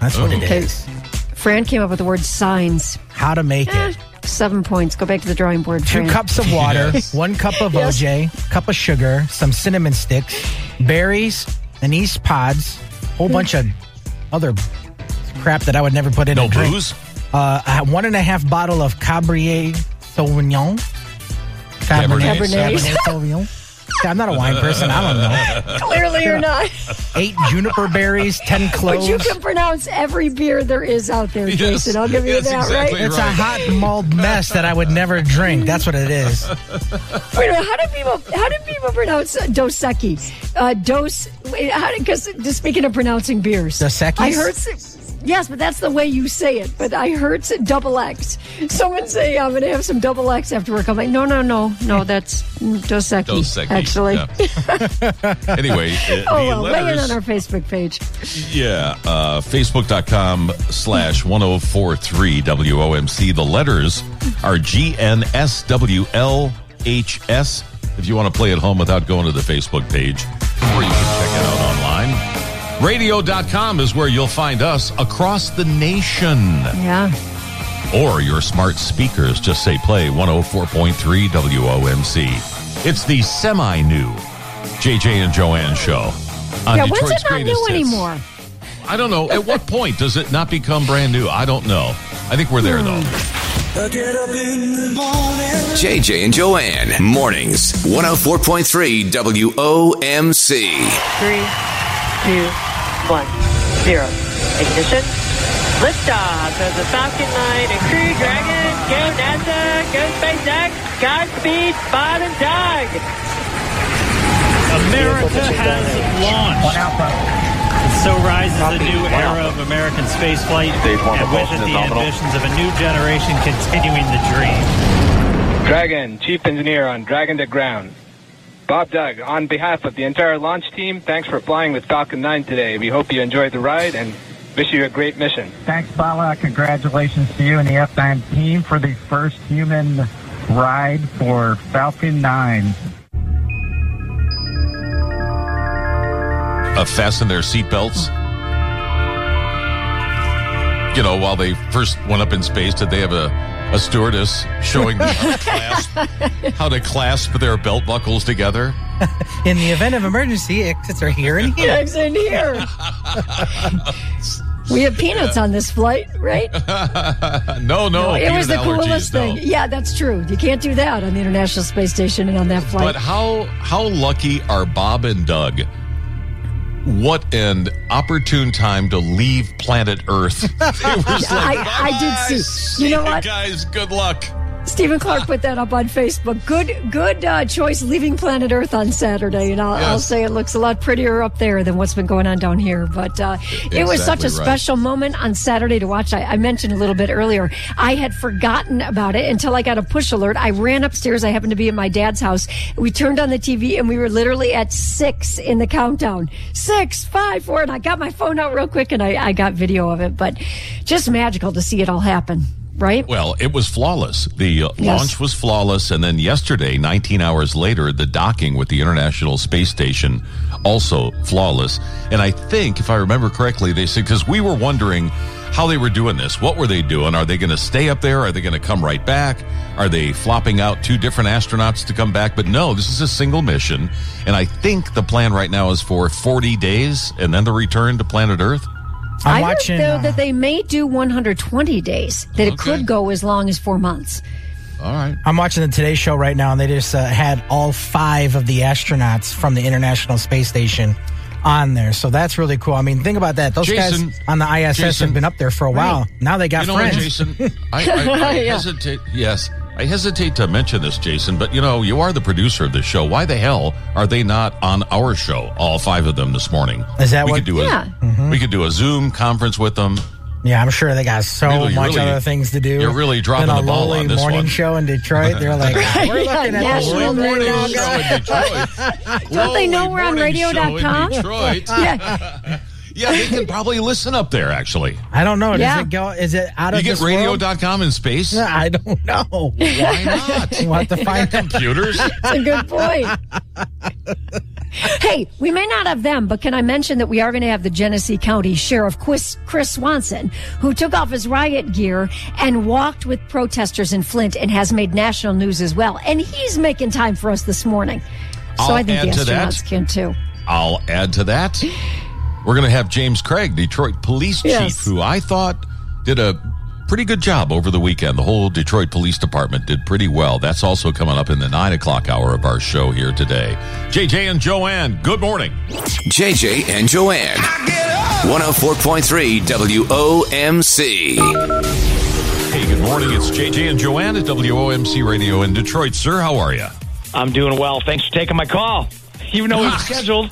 That's what it Okay. is. Fran came up with the word signs. How to make Eh, it? Seven points. Go back to the drawing board. Two Fran. cups of water, Yes. one cup of Yes. OJ, cup of sugar, some cinnamon sticks, berries, anise pods, whole bunch of other crap that I would never put in No a drink. booze? Uh, one and a half bottle of Cabernet Sauvignon. Cabernet Cabernet Sauvignon. I'm not a wine person. I don't know. Clearly, you're not. Eight juniper berries, ten cloves. But cloves. you can pronounce every beer there is out there, Yes. Jason. I'll give you Yes, that, exactly. right? It's a hot mulled mess that I would never drink. That's what it is. Wait a minute. How do people? How do people pronounce uh, Dos Equis? Uh, dos. Wait, because speaking of pronouncing beers, Dos Equis? I heard. s- Yes, but that's the way you say it. But I heard double X. Someone say I'm going to have some double X after work. I'm like, no, no, no, no. That's Dos Equis. Actually. yeah. Anyway, uh, oh the well, weigh in letters, on our Facebook page. yeah, uh, facebook.com slash 1043 WOMC. The letters are GNSWLHS. If you want to play at home without going to the Facebook page, or you can check it out online. Radio.com is where you'll find us across the nation. Yeah. or your smart speakers. Just say play 104.3 WOMC. It's the semi new JJ and Joanne show on yeah. Detroit's When's it not new hits. anymore? I don't know. At what point does it not become brand new? I don't know. I think we're there hmm. though. JJ and Joanne. Mornings. 104.3 WOMC. Three, two, one, zero. Ignition. Liftoff of the Falcon 9 and Crew Dragon. Go NASA. Go SpaceX. Godspeed, Bob and Doug. America has launched. So rises a new era of American spaceflight, and with it the ambitions of a new generation continuing the dream. Dragon, Chief Engineer on Dragon to Ground. Bob Doug, on behalf of the entire launch team, thanks for flying with Falcon 9 today. We hope you enjoyed the ride and wish you a great mission. Thanks, Bala. Congratulations to you and the F9 team for the first human ride for Falcon 9. Uh, fasten their seatbelts. You know, while they first went up in space, did they have a, a stewardess showing them how to, clasp, how to clasp their belt buckles together? In the event of emergency, exits are here and here. Eggs in here. we have peanuts on this flight, right? no, no. it was the peanut allergies, coolest no. thing. Yeah, that's true. You can't do that on the International Space Station and on that flight. But how how lucky are Bob and Doug? What an opportune time to leave planet Earth. It was like, I, I did see. You know what? guys, good luck. Stephen Clark put that up on Facebook. Good, good uh, choice leaving planet Earth on Saturday, and I'll, I'll say it looks a lot prettier up there than what's been going on down here. But uh, it was such a right. special moment on Saturday to watch. I, I mentioned a little bit earlier. I had forgotten about it until I got a push alert. I ran upstairs. I happened to be in my dad's house. We turned on the TV, and we were literally at six in the countdown. Six, five, four, and I got my phone out real quick, and I, I got video of it. But just magical to see it all happen. Right? Well, it was flawless. The uh, Yes. launch was flawless. And then yesterday, 19 hours later, the docking with the International Space Station also flawless. And I think, if I remember correctly, they said, because we were wondering how they were doing this. What were they doing? Are they going to stay up there? Are they going to come right back? Are they flopping out two different astronauts to come back? But no, this is a single mission. And I think the plan right now is for 40 days and then the return to planet Earth. I'm I watching. heard though uh, that they may do 120 days. That it could go as long as four months. All right. I'm watching the Today Show right now, and they just uh, had all five of the astronauts from the International Space Station on there. So that's really cool. I mean, think about that. Those Jason- guys on the ISS Jason- have been up there for a while. Now they got you know friends. what, Jason? I, I, I Yeah. hesitate. Yes, I hesitate to mention this, Jason. But you know, you are the producer of this show. Why the hell are they not on our show? All five of them this morning. Is that what we what- could do? Yeah. A, We could do a Zoom conference with them. Yeah, I'm sure they got so Really, much really- other things to do. you're really dropping than a the ball on this morning one. show in Detroit. They're like, Right, we're yeah, looking at the national world right news. now, guys. Don't they know we're on morning show in radio.com? Detroit. yeah. Yeah, they can probably listen up there, actually. I don't know. Does Yeah. it go? Is it out You of You get this world? radio.com in space? I don't know. Why not? We'll have to find. Computers? That's a good point. Hey, we may not have them, but can I mention that we are going to have the Genesee County Sheriff Chris, Chris Swanson, who took off his riot gear and walked with protesters in Flint and has made national news as well. And he's making time for us this morning. So I'll I think the to astronauts can too. I'll add to that. We're going to have James Craig, Detroit Police Chief, Yes. who I thought did a pretty good job over the weekend. The whole Detroit Police Department did pretty well. That's also coming up in the nine o'clock hour of our show here today. JJ and Joanne, good morning. JJ and Joanne. 104.3 WOMC. Hey, good morning. It's JJ and Joanne at WOMC Radio in Detroit. Sir, how are you? I'm doing well. Thanks for taking my call. Even though it's scheduled.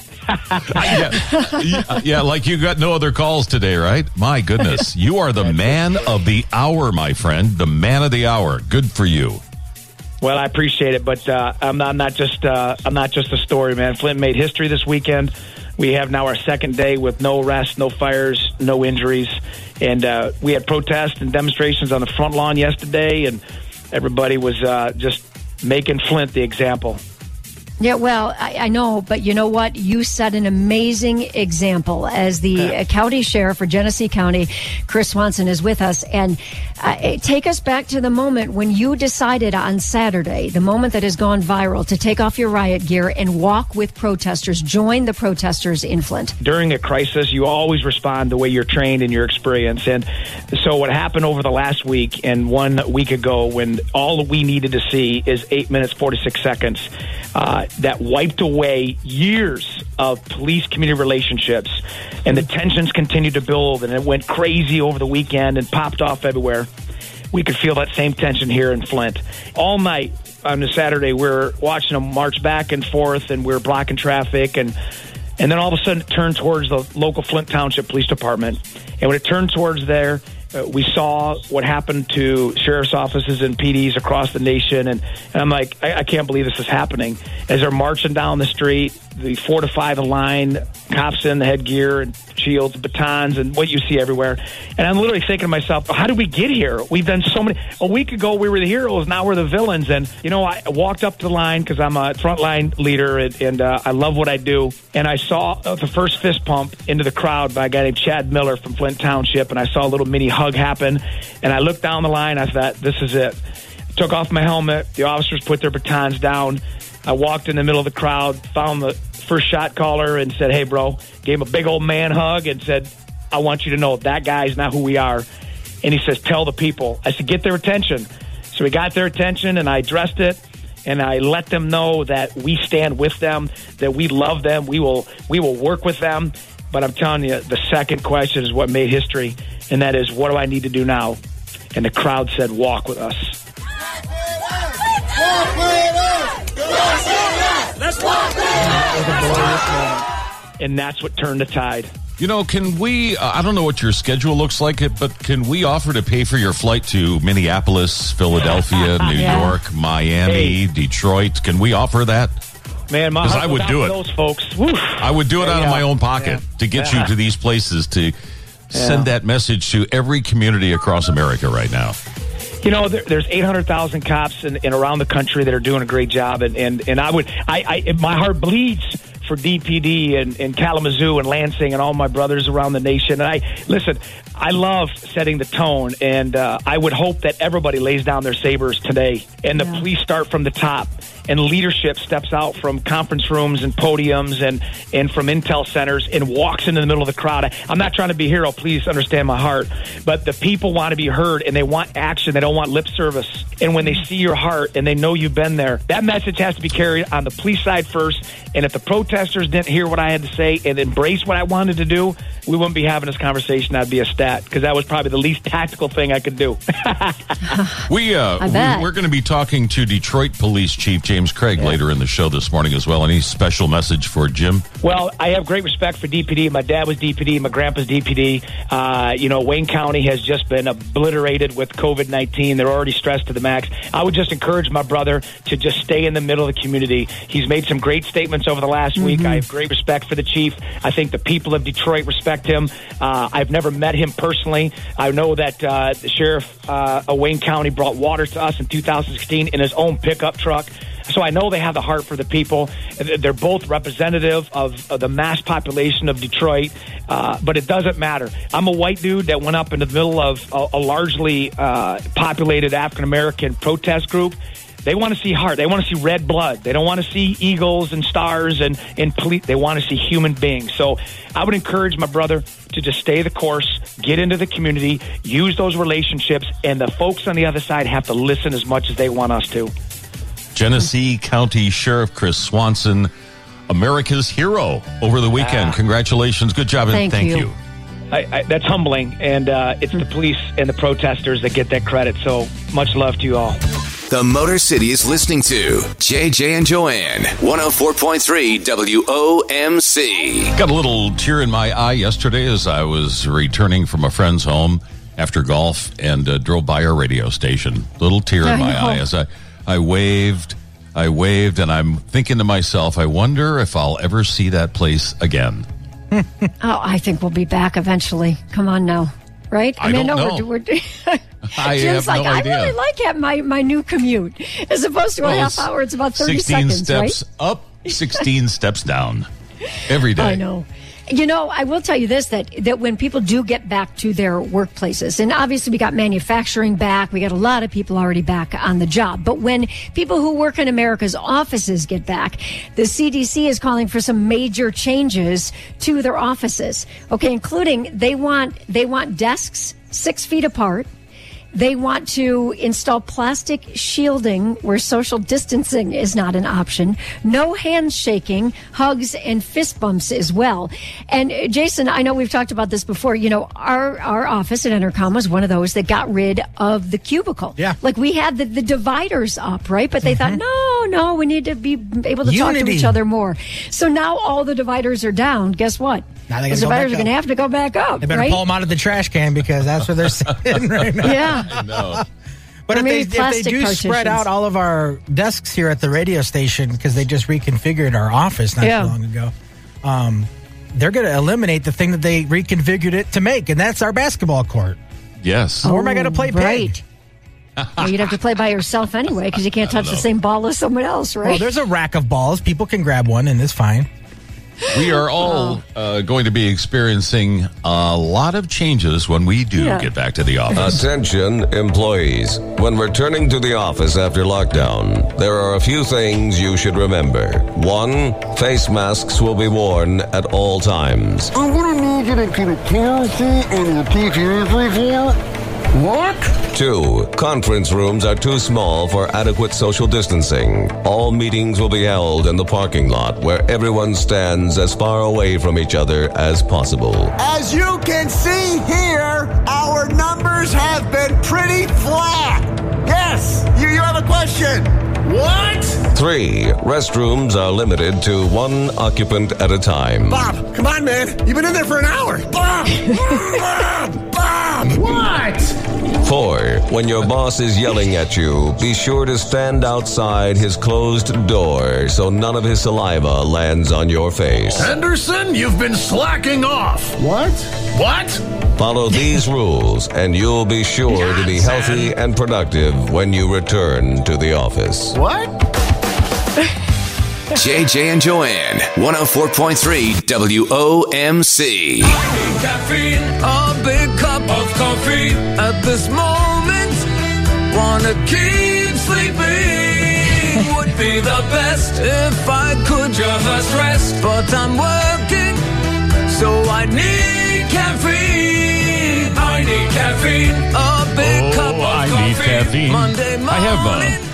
Yeah, yeah, like you got no other calls today, right? My goodness. You are the man of the hour, my friend. The man of the hour. Good for you. Well, I appreciate it, but uh, I'm not, I'm not just uh, I'm not just a story, man. Flint made history this weekend. We have now our second day with no arrests, no fires, no injuries, and uh, we had protests and demonstrations on the front lawn yesterday, and everybody was uh, just making Flint the example. Yeah, well, I, I know, but you know what? You set an amazing example as the uh, county sheriff for Genesee County. Chris Swanson is with us, and uh, eh, take us back to the moment when you decided on Saturday, the moment that has gone viral, to take off your riot gear and walk with protesters, join the protesters in Flint. during a crisis, you always respond the way you're trained and your experience. And so, what happened over the last week and one week ago, when all we needed to see is eight minutes, 46 seconds, uh, that wiped away years of police community relationships. And the tensions continued to build, and it went crazy over the weekend and popped off everywhere. We could feel that same tension here in Flint. All night on the Saturday, we are watching them march back and forth, and we are blocking traffic and and then all of a sudden it turned towards the local Flint Township Police Department. And when it turned towards there, uh, we saw what happened to sheriff's offices and PDs across the nation. And, and I'm like, I, I can't believe this is happening. As they're marching down the street, the four to five line, cops in the headgear and shields, batons, and what you see everywhere. And I'm literally thinking to myself, how did we get here? We've done so many. A week ago, we were the heroes. Now we're the villains. And, you know, I walked up to the line because I'm a frontline leader and, and uh, I love what I do. And I saw uh, the first fist pump into the crowd by a guy named Chad Miller from Flint Township. And I saw a little mini hug happen. And I looked down the line. I thought, this is it. Took off my helmet. The officers put their batons down. I walked in the middle of the crowd, found the first shot caller, and said, "Hey, bro." Gave him a big old man hug and said, "I want you to know that guy is not who we are." And he says, "Tell the people." I said, "Get their attention." So we got their attention, and I addressed it, and I let them know that we stand with them, that we love them, we will we will work with them. But I'm telling you, the second question is what made history, and that is, what do I need to do now? And the crowd said, "Walk with us." And that's what turned the tide. You know, can we? Uh, I don't know what your schedule looks like, but can we offer to pay for your flight to Minneapolis, Philadelphia, New Yeah. York, Miami, Detroit? Can we offer that? Man, my 'Cause heart I would do it. Those folks, Woof. I would do it out of my own pocket Yeah. to get Yeah. you to these places to send that message to every community across America right now. You know, there, there's 800,000 cops in, in around the country that are doing a great job, and and, and I would, I, I, my heart bleeds for DPD and, and Kalamazoo and Lansing and all my brothers around the nation. And I listen, I love setting the tone, and uh, I would hope that everybody lays down their sabers today, and the police start from the top, and leadership steps out from conference rooms and podiums and and from intel centers and walks into the middle of the crowd. I, I'm not trying to be a hero. Please understand my heart, but the people want to be heard and they want action. They don't want lip service. And when they see your heart and they know you've been there, that message has to be carried on the police side first. And if the protesters didn't hear what I had to say and embrace what I wanted to do, we wouldn't be having this conversation. I'd be a stat because that was probably the least tactical thing I could do. We uh, I bet. we, are going to be talking to Detroit Police Chief James Craig later in the show this morning as well. Any special message for Jim? Well, I have great respect for DPD. My dad was DPD. My grandpa's DPD. Uh, you know, Wayne County has just been obliterated with COVID 19. They're already stressed to the max. I would just encourage my brother to just stay in the middle of the community. He's made some great statements over the last week. I have great respect for the chief. I think the people of Detroit respect him. Uh, I've never met him personally. I know that uh, the sheriff uh, of Wayne County brought water to us in 2016 in his own pickup truck. So I know they have the heart for the people. They're both representative of, of the mass population of Detroit, uh, but it doesn't matter. I'm a white dude that went up in the middle of a, a largely uh, populated African American protest group. They want to see heart. They want to see red blood. They don't want to see eagles and stars and and police. They want to see human beings. So I would encourage my brother to just stay the course, get into the community, use those relationships, and the folks on the other side have to listen as much as they want us to. Genesee County Sheriff Chris Swanson, America's hero over the weekend. Ah. Congratulations. Good job and thank you. I, I, that's humbling, and uh, it's the police and the protesters that get that credit. So much love to you all. The Motor City is listening to JJ and Joanne, 104.3 WOMC. Got a little tear in my eye yesterday as I was returning from a friend's home after golf and uh, drove by our radio station. Little tear in my eye as I, I waved, I waved, and I'm thinking to myself, I wonder if I'll ever see that place again. Oh, I think we'll be back eventually. Come on now, right? I mean, don't know know. we're, we're I Jim's like, no I idea. really like having my my new commute as opposed to a half hour. It's about thirty 16 seconds, steps right? up, 16 steps down every day. I know. You know, I will tell you this that that when people do get back to their workplaces, and obviously we got manufacturing back, we got a lot of people already back on the job. But when people who work in America's offices get back, the CDC is calling for some major changes to their offices. Okay, including they want they want desks six feet apart. They want to install plastic shielding where social distancing is not an option. No handshaking, hugs, and fist bumps as well. And uh, Jason, I know we've talked about this before. You know, our our office at Entercom was one of those that got rid of the cubicle. Yeah, like we had the, the dividers up, right? But they thought, no, no, we need to be able to talk to each other more. So now all the dividers are down. Guess what? Now they the dividers are going to have to go back up. They better right? pull them out of the trash can because that's where they're sitting right now. Yeah. No. But if they, if they do spread out all of our desks here at the radio station because they just reconfigured our office not Yeah. too long ago, um, they're going to eliminate the thing that they reconfigured it to make, and that's our basketball court. Yes. Where am I going to play pig? Oh, right. well, you'd have to play by yourself anyway because you can't touch the same ball as someone else, right? Well, there's a rack of balls. People can grab one, and it's fine. We are all uh, going to be experiencing a lot of changes when we do Yeah. get back to the office. Attention, employees. When returning to the office after lockdown, there are a few things you should remember. One, face masks will be worn at all times. I'm gonna need you to keep it TLC and your TPA, please. What? Two, conference rooms are too small for adequate social distancing. All meetings will be held in the parking lot where everyone stands as far away from each other as possible. As you can see here, our numbers have been pretty flat. Yes, you, you have a question. What? Three, restrooms are limited to one occupant at a time. Bob, come on, man. You've been in there for an hour. Bob! Bob! Bob! What? Four, when your boss is yelling at you, be sure to stand outside his closed door so none of his saliva lands on your face. Henderson, you've been slacking off. What? What? Follow these rules and you'll be sure to be healthy and productive when you return to the office. What? JJ and Joanne, 104.3 WOMC. Cup of coffee at this moment. Wanna keep sleeping would be the best if I could just rest. But I'm working, so I need caffeine. I need caffeine, a big oh, cup of Oh, I coffee. need caffeine. Monday I have uh, a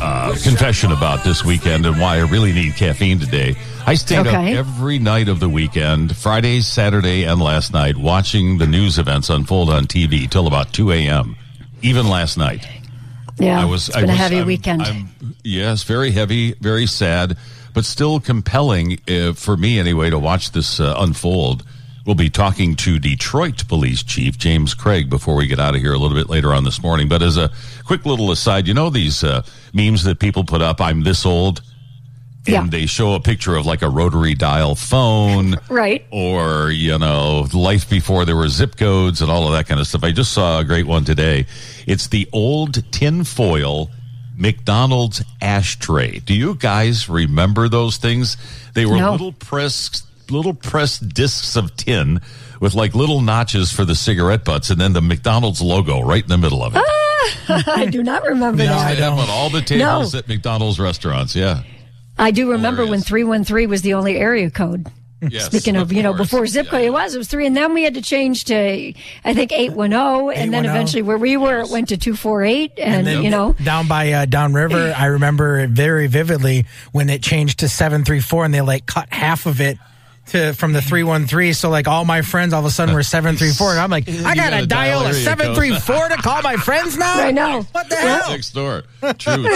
uh, confession about this weekend and why I really need caffeine today. I stayed Okay. up every night of the weekend, Friday, Saturday, and last night, watching the news events unfold on TV till about 2 a.m., even last night. Yeah, I was. it's been I a was- a heavy I'm- weekend. I'm- yes, very heavy, very sad, but still compelling uh, for me anyway to watch this uh, unfold. We'll be talking to Detroit Police Chief James Craig before we get out of here a little bit later on this morning. But as a quick little aside, you know these uh, memes that people put up? I'm this old. And Yeah. they show a picture of like a rotary dial phone Right. or you know life before there were zip codes and all of that kind of stuff i just saw a great one today it's the old tin foil mcdonald's ashtray do you guys remember those things they were No. little press little pressed discs of tin with like little notches for the cigarette butts and then the mcdonald's logo right in the middle of it I do not remember They that. have on all the tables at mcdonald's restaurants yeah I do remember when 313 was the only area code. Yes, Speaking of, of you know, before zip code, it was, it was three. And then we had to change to, I think, 810. And then eventually where we were, it went to 248. And, then you know, down by uh, downriver, I remember it very vividly when it changed to seven three four, and they like cut half of it to from the three one three. So like all my friends all of a sudden were seven three four, and I'm like, I gotta gotta dial dial a seven three four to call my friends now. I know. What the Yeah. hell? next door true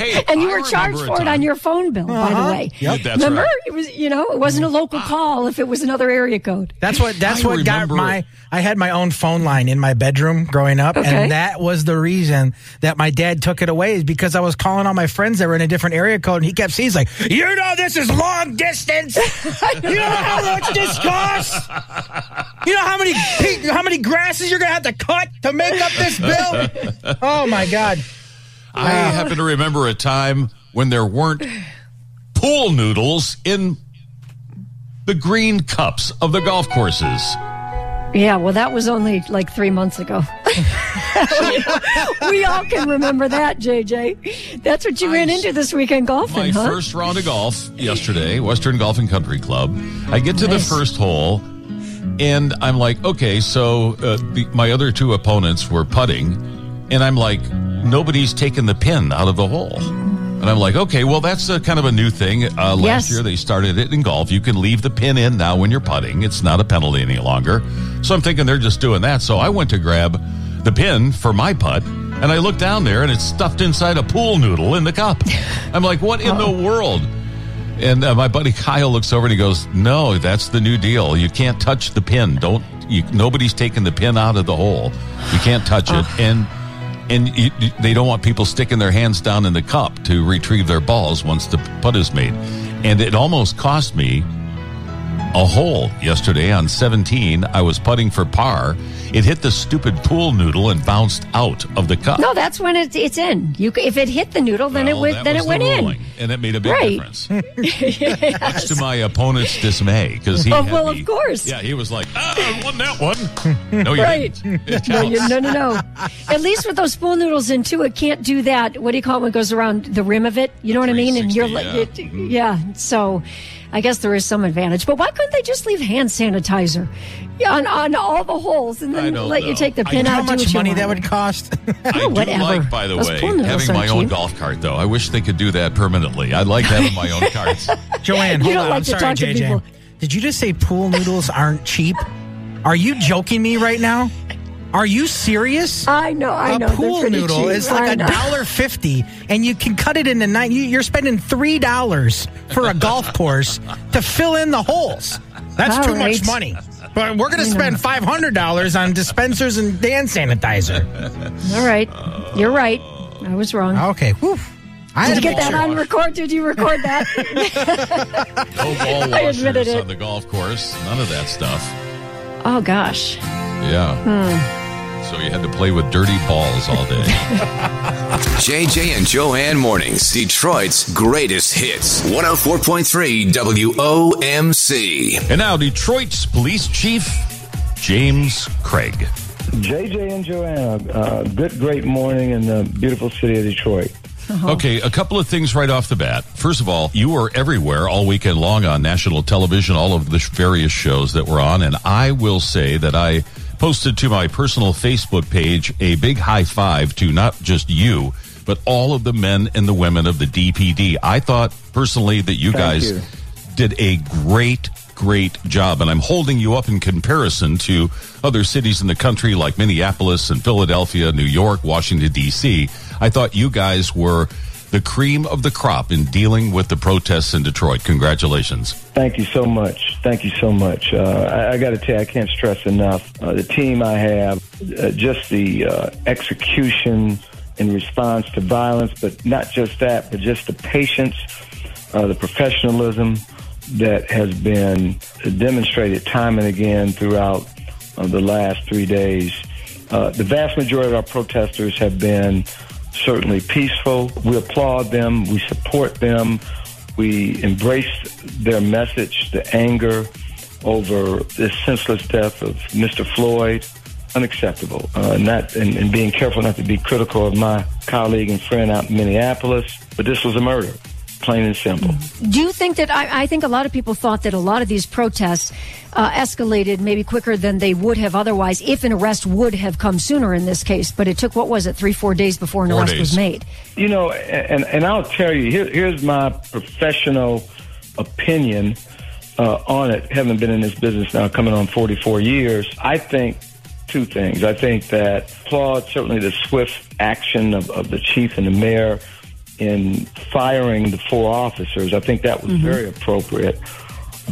hey and you I were charged for it on your phone bill, by Uh-huh. the way. Yep. That's Remember? right. It was, you know, it wasn't a local call if it was another area code. That's what. That's I what got remember- my. I had my own phone line in my bedroom growing up, Okay. and that was the reason that my dad took it away. Is because I was calling all my friends that were in a different area code, and he kept saying, like, you know, this is long distance. you know how much this costs. You know how many how many grasses you're gonna have to cut to make up this bill. oh my god." I ah. happen to remember a time when there weren't pool noodles in the green cups of the golf courses. Yeah, well, that was only like three months ago. we all can remember that, JJ. That's what you ran into this weekend My golfing, huh? first round of golf yesterday, Western Golf and Country Club. I get to Nice. the first hole, and I'm like, okay, so uh, the, my other two opponents were putting, and I'm like, nobody's taken the pin out of the hole. And I'm like, okay, well, that's a kind of a new thing. Uh, last Yes. year they started it in golf. You can leave the pin in now when you're putting. It's not a penalty any longer. So I'm thinking they're just doing that. So I went to grab the pin for my putt, and I look down there, and it's stuffed inside a pool noodle in the cup. I'm like, what in the world? And uh, my buddy Kyle looks over and he goes, "No, that's the new deal. You can't touch the pin. Don't. You, nobody's taking the pin out of the hole. You can't touch it." And and you, they don't want people sticking their hands down in the cup to retrieve their balls once the putt is made. And it almost cost me a hole yesterday on 17. I was putting for par. It hit the stupid pool noodle and bounced out of the cup. No, that's when it, it's in. You, if it hit the noodle, then Well, it went. Then was it went the in. and it made a big Right. difference. Much to my opponent's dismay, because he Oh, well, me- of course. Yeah, he was like, "Ah, I won that one." No, you right. No, you, no, no, no. At least with those pool noodles in too, it can't do that. What do you call it when it goes around the rim of it? You know what I mean? And you're like, yeah. So, I guess there is some advantage. But why couldn't they just leave hand sanitizer on on all the holes and then don't let you take the pin know out? How do much what you money want. that would cost? I do whatever. like, by the Those way, having my own cheap. golf cart. Though I wish they could do that permanently. I like having my own carts. Joanne, hold on. like I'm to sorry, JJ. Did you just say pool noodles aren't cheap? Are you joking me right now? Are you serious? I know, I a know. They're pool noodle cheap. is like a dollar fifty, and you can cut it into nine. You, you're spending three dollars for a golf course to fill in the holes. That's All too right. much money. But we're going to spend five hundred dollars on dispensers and hand sanitizer. All right, you're right. I was wrong. Okay, whew. I Did you get that sure. on record? Did you record that? No ball I admitted washers it. on the golf course. None of that stuff. oh gosh. Yeah. Hmm. So you had to play with dirty balls all day. JJ and Joanne Mornings, Detroit's greatest hits. 104.3 WOMC. and now Detroit's police chief, James Craig. JJ and Joanne, uh, good, great morning in the beautiful city of Detroit. Okay, a couple of things right off the bat. First of all, you were everywhere all weekend long on national television, all of the various shows that were on, and I will say that I posted to my personal Facebook page a big high five to not just you, but all of the men and the women of the DPD. I thought personally that you Thank guys you. did a great great job. And I'm holding you up in comparison to other cities in the country like Minneapolis and Philadelphia, New York, Washington, D.C. I thought you guys were the cream of the crop in dealing with the protests in Detroit. Congratulations. Thank you so much. Thank you so much. Uh, I, I got to tell you, I can't stress enough uh, the team I have, uh, just the uh, execution in response to violence, but not just that, but just the patience, uh, the professionalism that has been demonstrated time and again throughout uh, the last three days. The vast majority of our protesters have been certainly peaceful. We applaud them. We support them. We embrace their message, the anger over this senseless death of Mr. Floyd. Unacceptable. Uh, not and, and being careful not to be critical of my colleague and friend out in Minneapolis, but this was a murder, plain and simple. Do you think that I, I think a lot of people thought that a lot of these protests uh, escalated maybe quicker than they would have otherwise if an arrest would have come sooner in this case? But it took what was it three four days before an Four arrest days. was made. You know, and and I'll tell you, here, here's my professional opinion uh, on it. Having been in this business now, coming on 44 years, I think two things. I think that applaud certainly the swift action of, of the chief and the mayor in firing the four officers. I think that was very appropriate.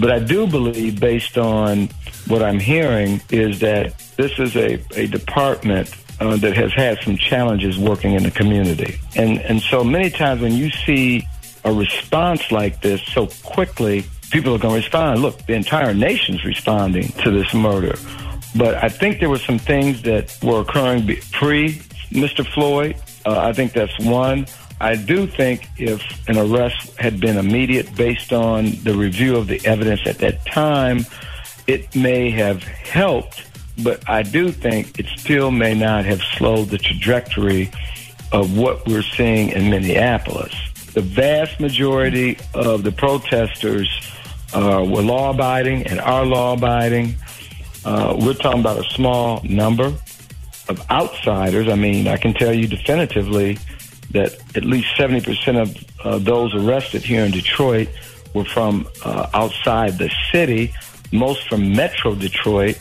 But I do believe, based on what I'm hearing, is that this is a, a department uh, that has had some challenges working in the community. And, and so many times when you see a response like this so quickly, people are going to respond. Look, the entire nation's responding to this murder. But I think there were some things that were occurring pre Mr. Floyd. Uh, I think that's one. I do think if an arrest had been immediate based on the review of the evidence at that time, it may have helped, but I do think it still may not have slowed the trajectory of what we're seeing in Minneapolis. The vast majority of the protesters uh, were law abiding and are law abiding. Uh, we're talking about a small number of outsiders. I mean, I can tell you definitively that at least 70% of uh, those arrested here in Detroit were from uh, outside the city, most from Metro Detroit,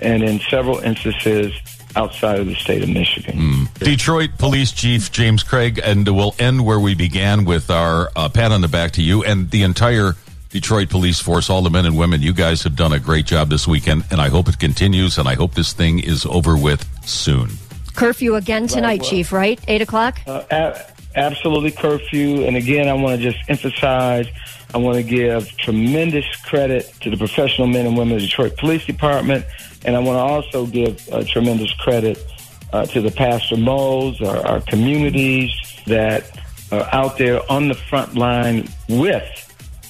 and in several instances outside of the state of Michigan. Detroit Police Chief James Craig, and we'll end where we began with our uh, pat on the back to you and the entire Detroit police force, all the men and women. You guys have done a great job this weekend, and I hope it continues, and I hope this thing is over with soon. Curfew again tonight, well- Chief. Right, eight o'clock. Uh, a- absolutely curfew. And again, I want to just emphasize, I want to give tremendous credit to the professional men and women of the Detroit Police Department. And I want to also give uh, tremendous credit uh, to the Pastor Moles, our, our communities that are out there on the front line with.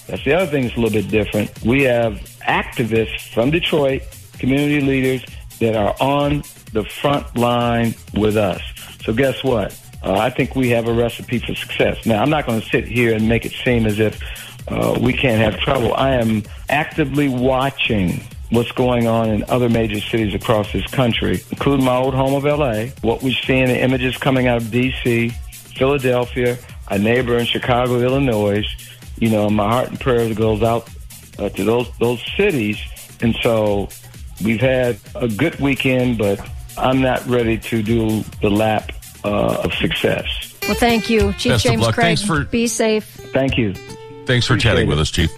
That's the other thing that's a little bit different. We have activists from Detroit, community leaders that are on the front line with us. So guess what? Uh, I think we have a recipe for success. Now, I'm not going to sit here and make it seem as if uh, we can't have trouble. I am actively watching what's going on in other major cities across this country, including my old home of LA, what we're seeing the images coming out of D.C., Philadelphia, a neighbor in Chicago, Illinois. You know, my heart and prayers goes out uh, to those those cities. And so we've had a good weekend, but I'm not ready to do the lap uh, of success. Well, thank you, Chief Best James. Craig. Thanks for- Be safe. Thank you. Thanks for Appreciate chatting it. with us, Chief.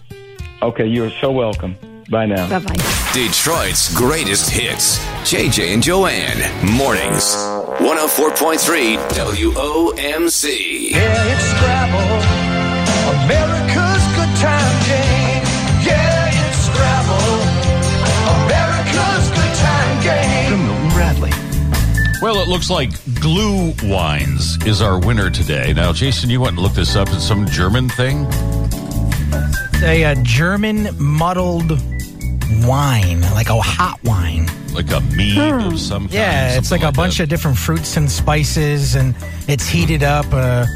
Okay, you're so welcome. Bye now. Bye bye. Detroit's greatest hits. JJ and Joanne. Mornings. 104.3 WOMC. Yeah, it's Scrabble. America's Well, it looks like Glue Wines is our winner today. Now, Jason, you went and looked this up. It's some German thing. A, uh German muddled wine, like a hot wine. Like a mead of some kind. Yeah, it's something like a bunch that. of different fruits and spices, and it's heated up. Uh,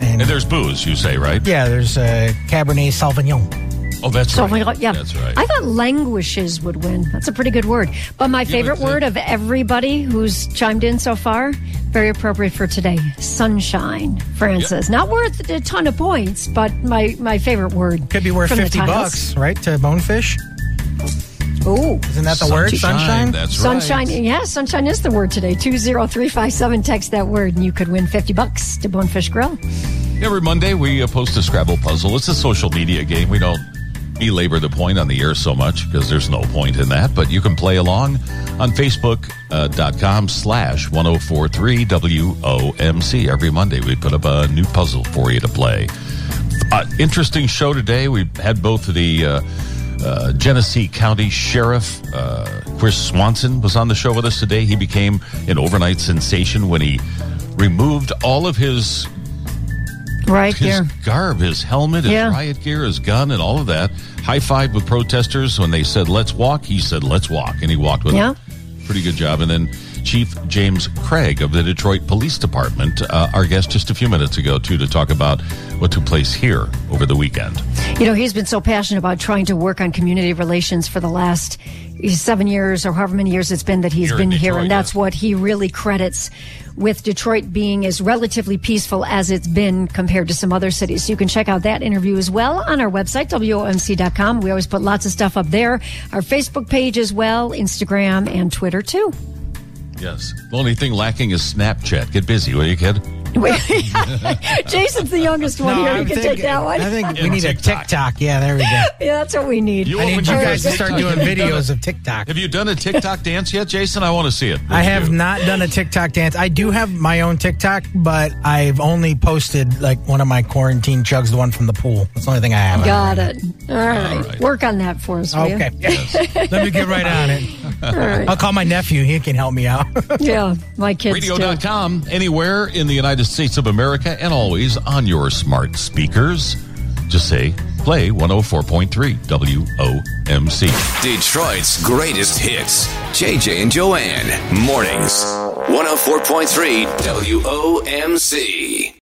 and, And there's booze, you say, right? yeah, there's uh, Cabernet Sauvignon. Oh, that's So, right. yeah. That's right. I thought languishes would win. That's a pretty good word. But my favorite word of everybody who's chimed in so far, very appropriate for today, sunshine, Francis. Not worth a ton of points, but my, my favorite word. Could be worth fifty bucks, right? To bonefish. Oh, Isn't that the word? Sunshine? That's right. sunshine. Yeah, sunshine is the word today. Two zero three five seven. Text that word, and you could win fifty bucks to Bonefish Grill. Every Monday, we uh, post a Scrabble puzzle. It's a social media game. We don't belabor the point on the air so much because there's no point in that. But you can play along on Facebook.com slash 1043 WOMC. Every Monday, we put up a new puzzle for you to play. Uh, interesting show today. We had both the uh, uh, Genesee County Sheriff uh, Chris Swanson was on the show with us today. He became an overnight sensation when he removed all of his Right his here. garb, his helmet, his Yeah. riot gear, his gun, and all of that. High five with protesters when they said "Let's walk." He said "Let's walk," and he walked with Yeah. them. Pretty good job. And then Chief James Craig of the Detroit Police Department, uh, our guest just a few minutes ago, too, to talk about what took place here over the weekend. You know, he's been so passionate about trying to work on community relations for the last seven years or however many years it's been that he's Here been here. And that's what he really credits with Detroit being as relatively peaceful as it's been compared to some other cities. You can check out that interview as well on our website, WOMC.com. We always put lots of stuff up there. Our Facebook page as well, Instagram and Twitter too. Yes. The only thing lacking is Snapchat. Get busy, will you, kid? Jason's the youngest one No, here. You I'm can thinking- take that one. I think we And need a TikTok. TikTok. Yeah, there we go. yeah, that's what we need. You I need you guys to start doing videos of TikTok. Have you done a TikTok dance yet, Jason? I want to see it. I have not done a TikTok dance. I do have my own TikTok, but I've only posted like one of my quarantine chugs, the one from the pool. That's the only thing I have. Got it. All right. Work on that for us, will you? Okay. Let me get right on it. right. I'll call my nephew. He can help me out. Yeah, my kids too. Radio.com, anywhere in the United States of America, and always on your smart speakers. Just say, play 104.3 WOMC. Detroit's greatest hits. JJ and Joanne. Mornings. 104.3 WOMC.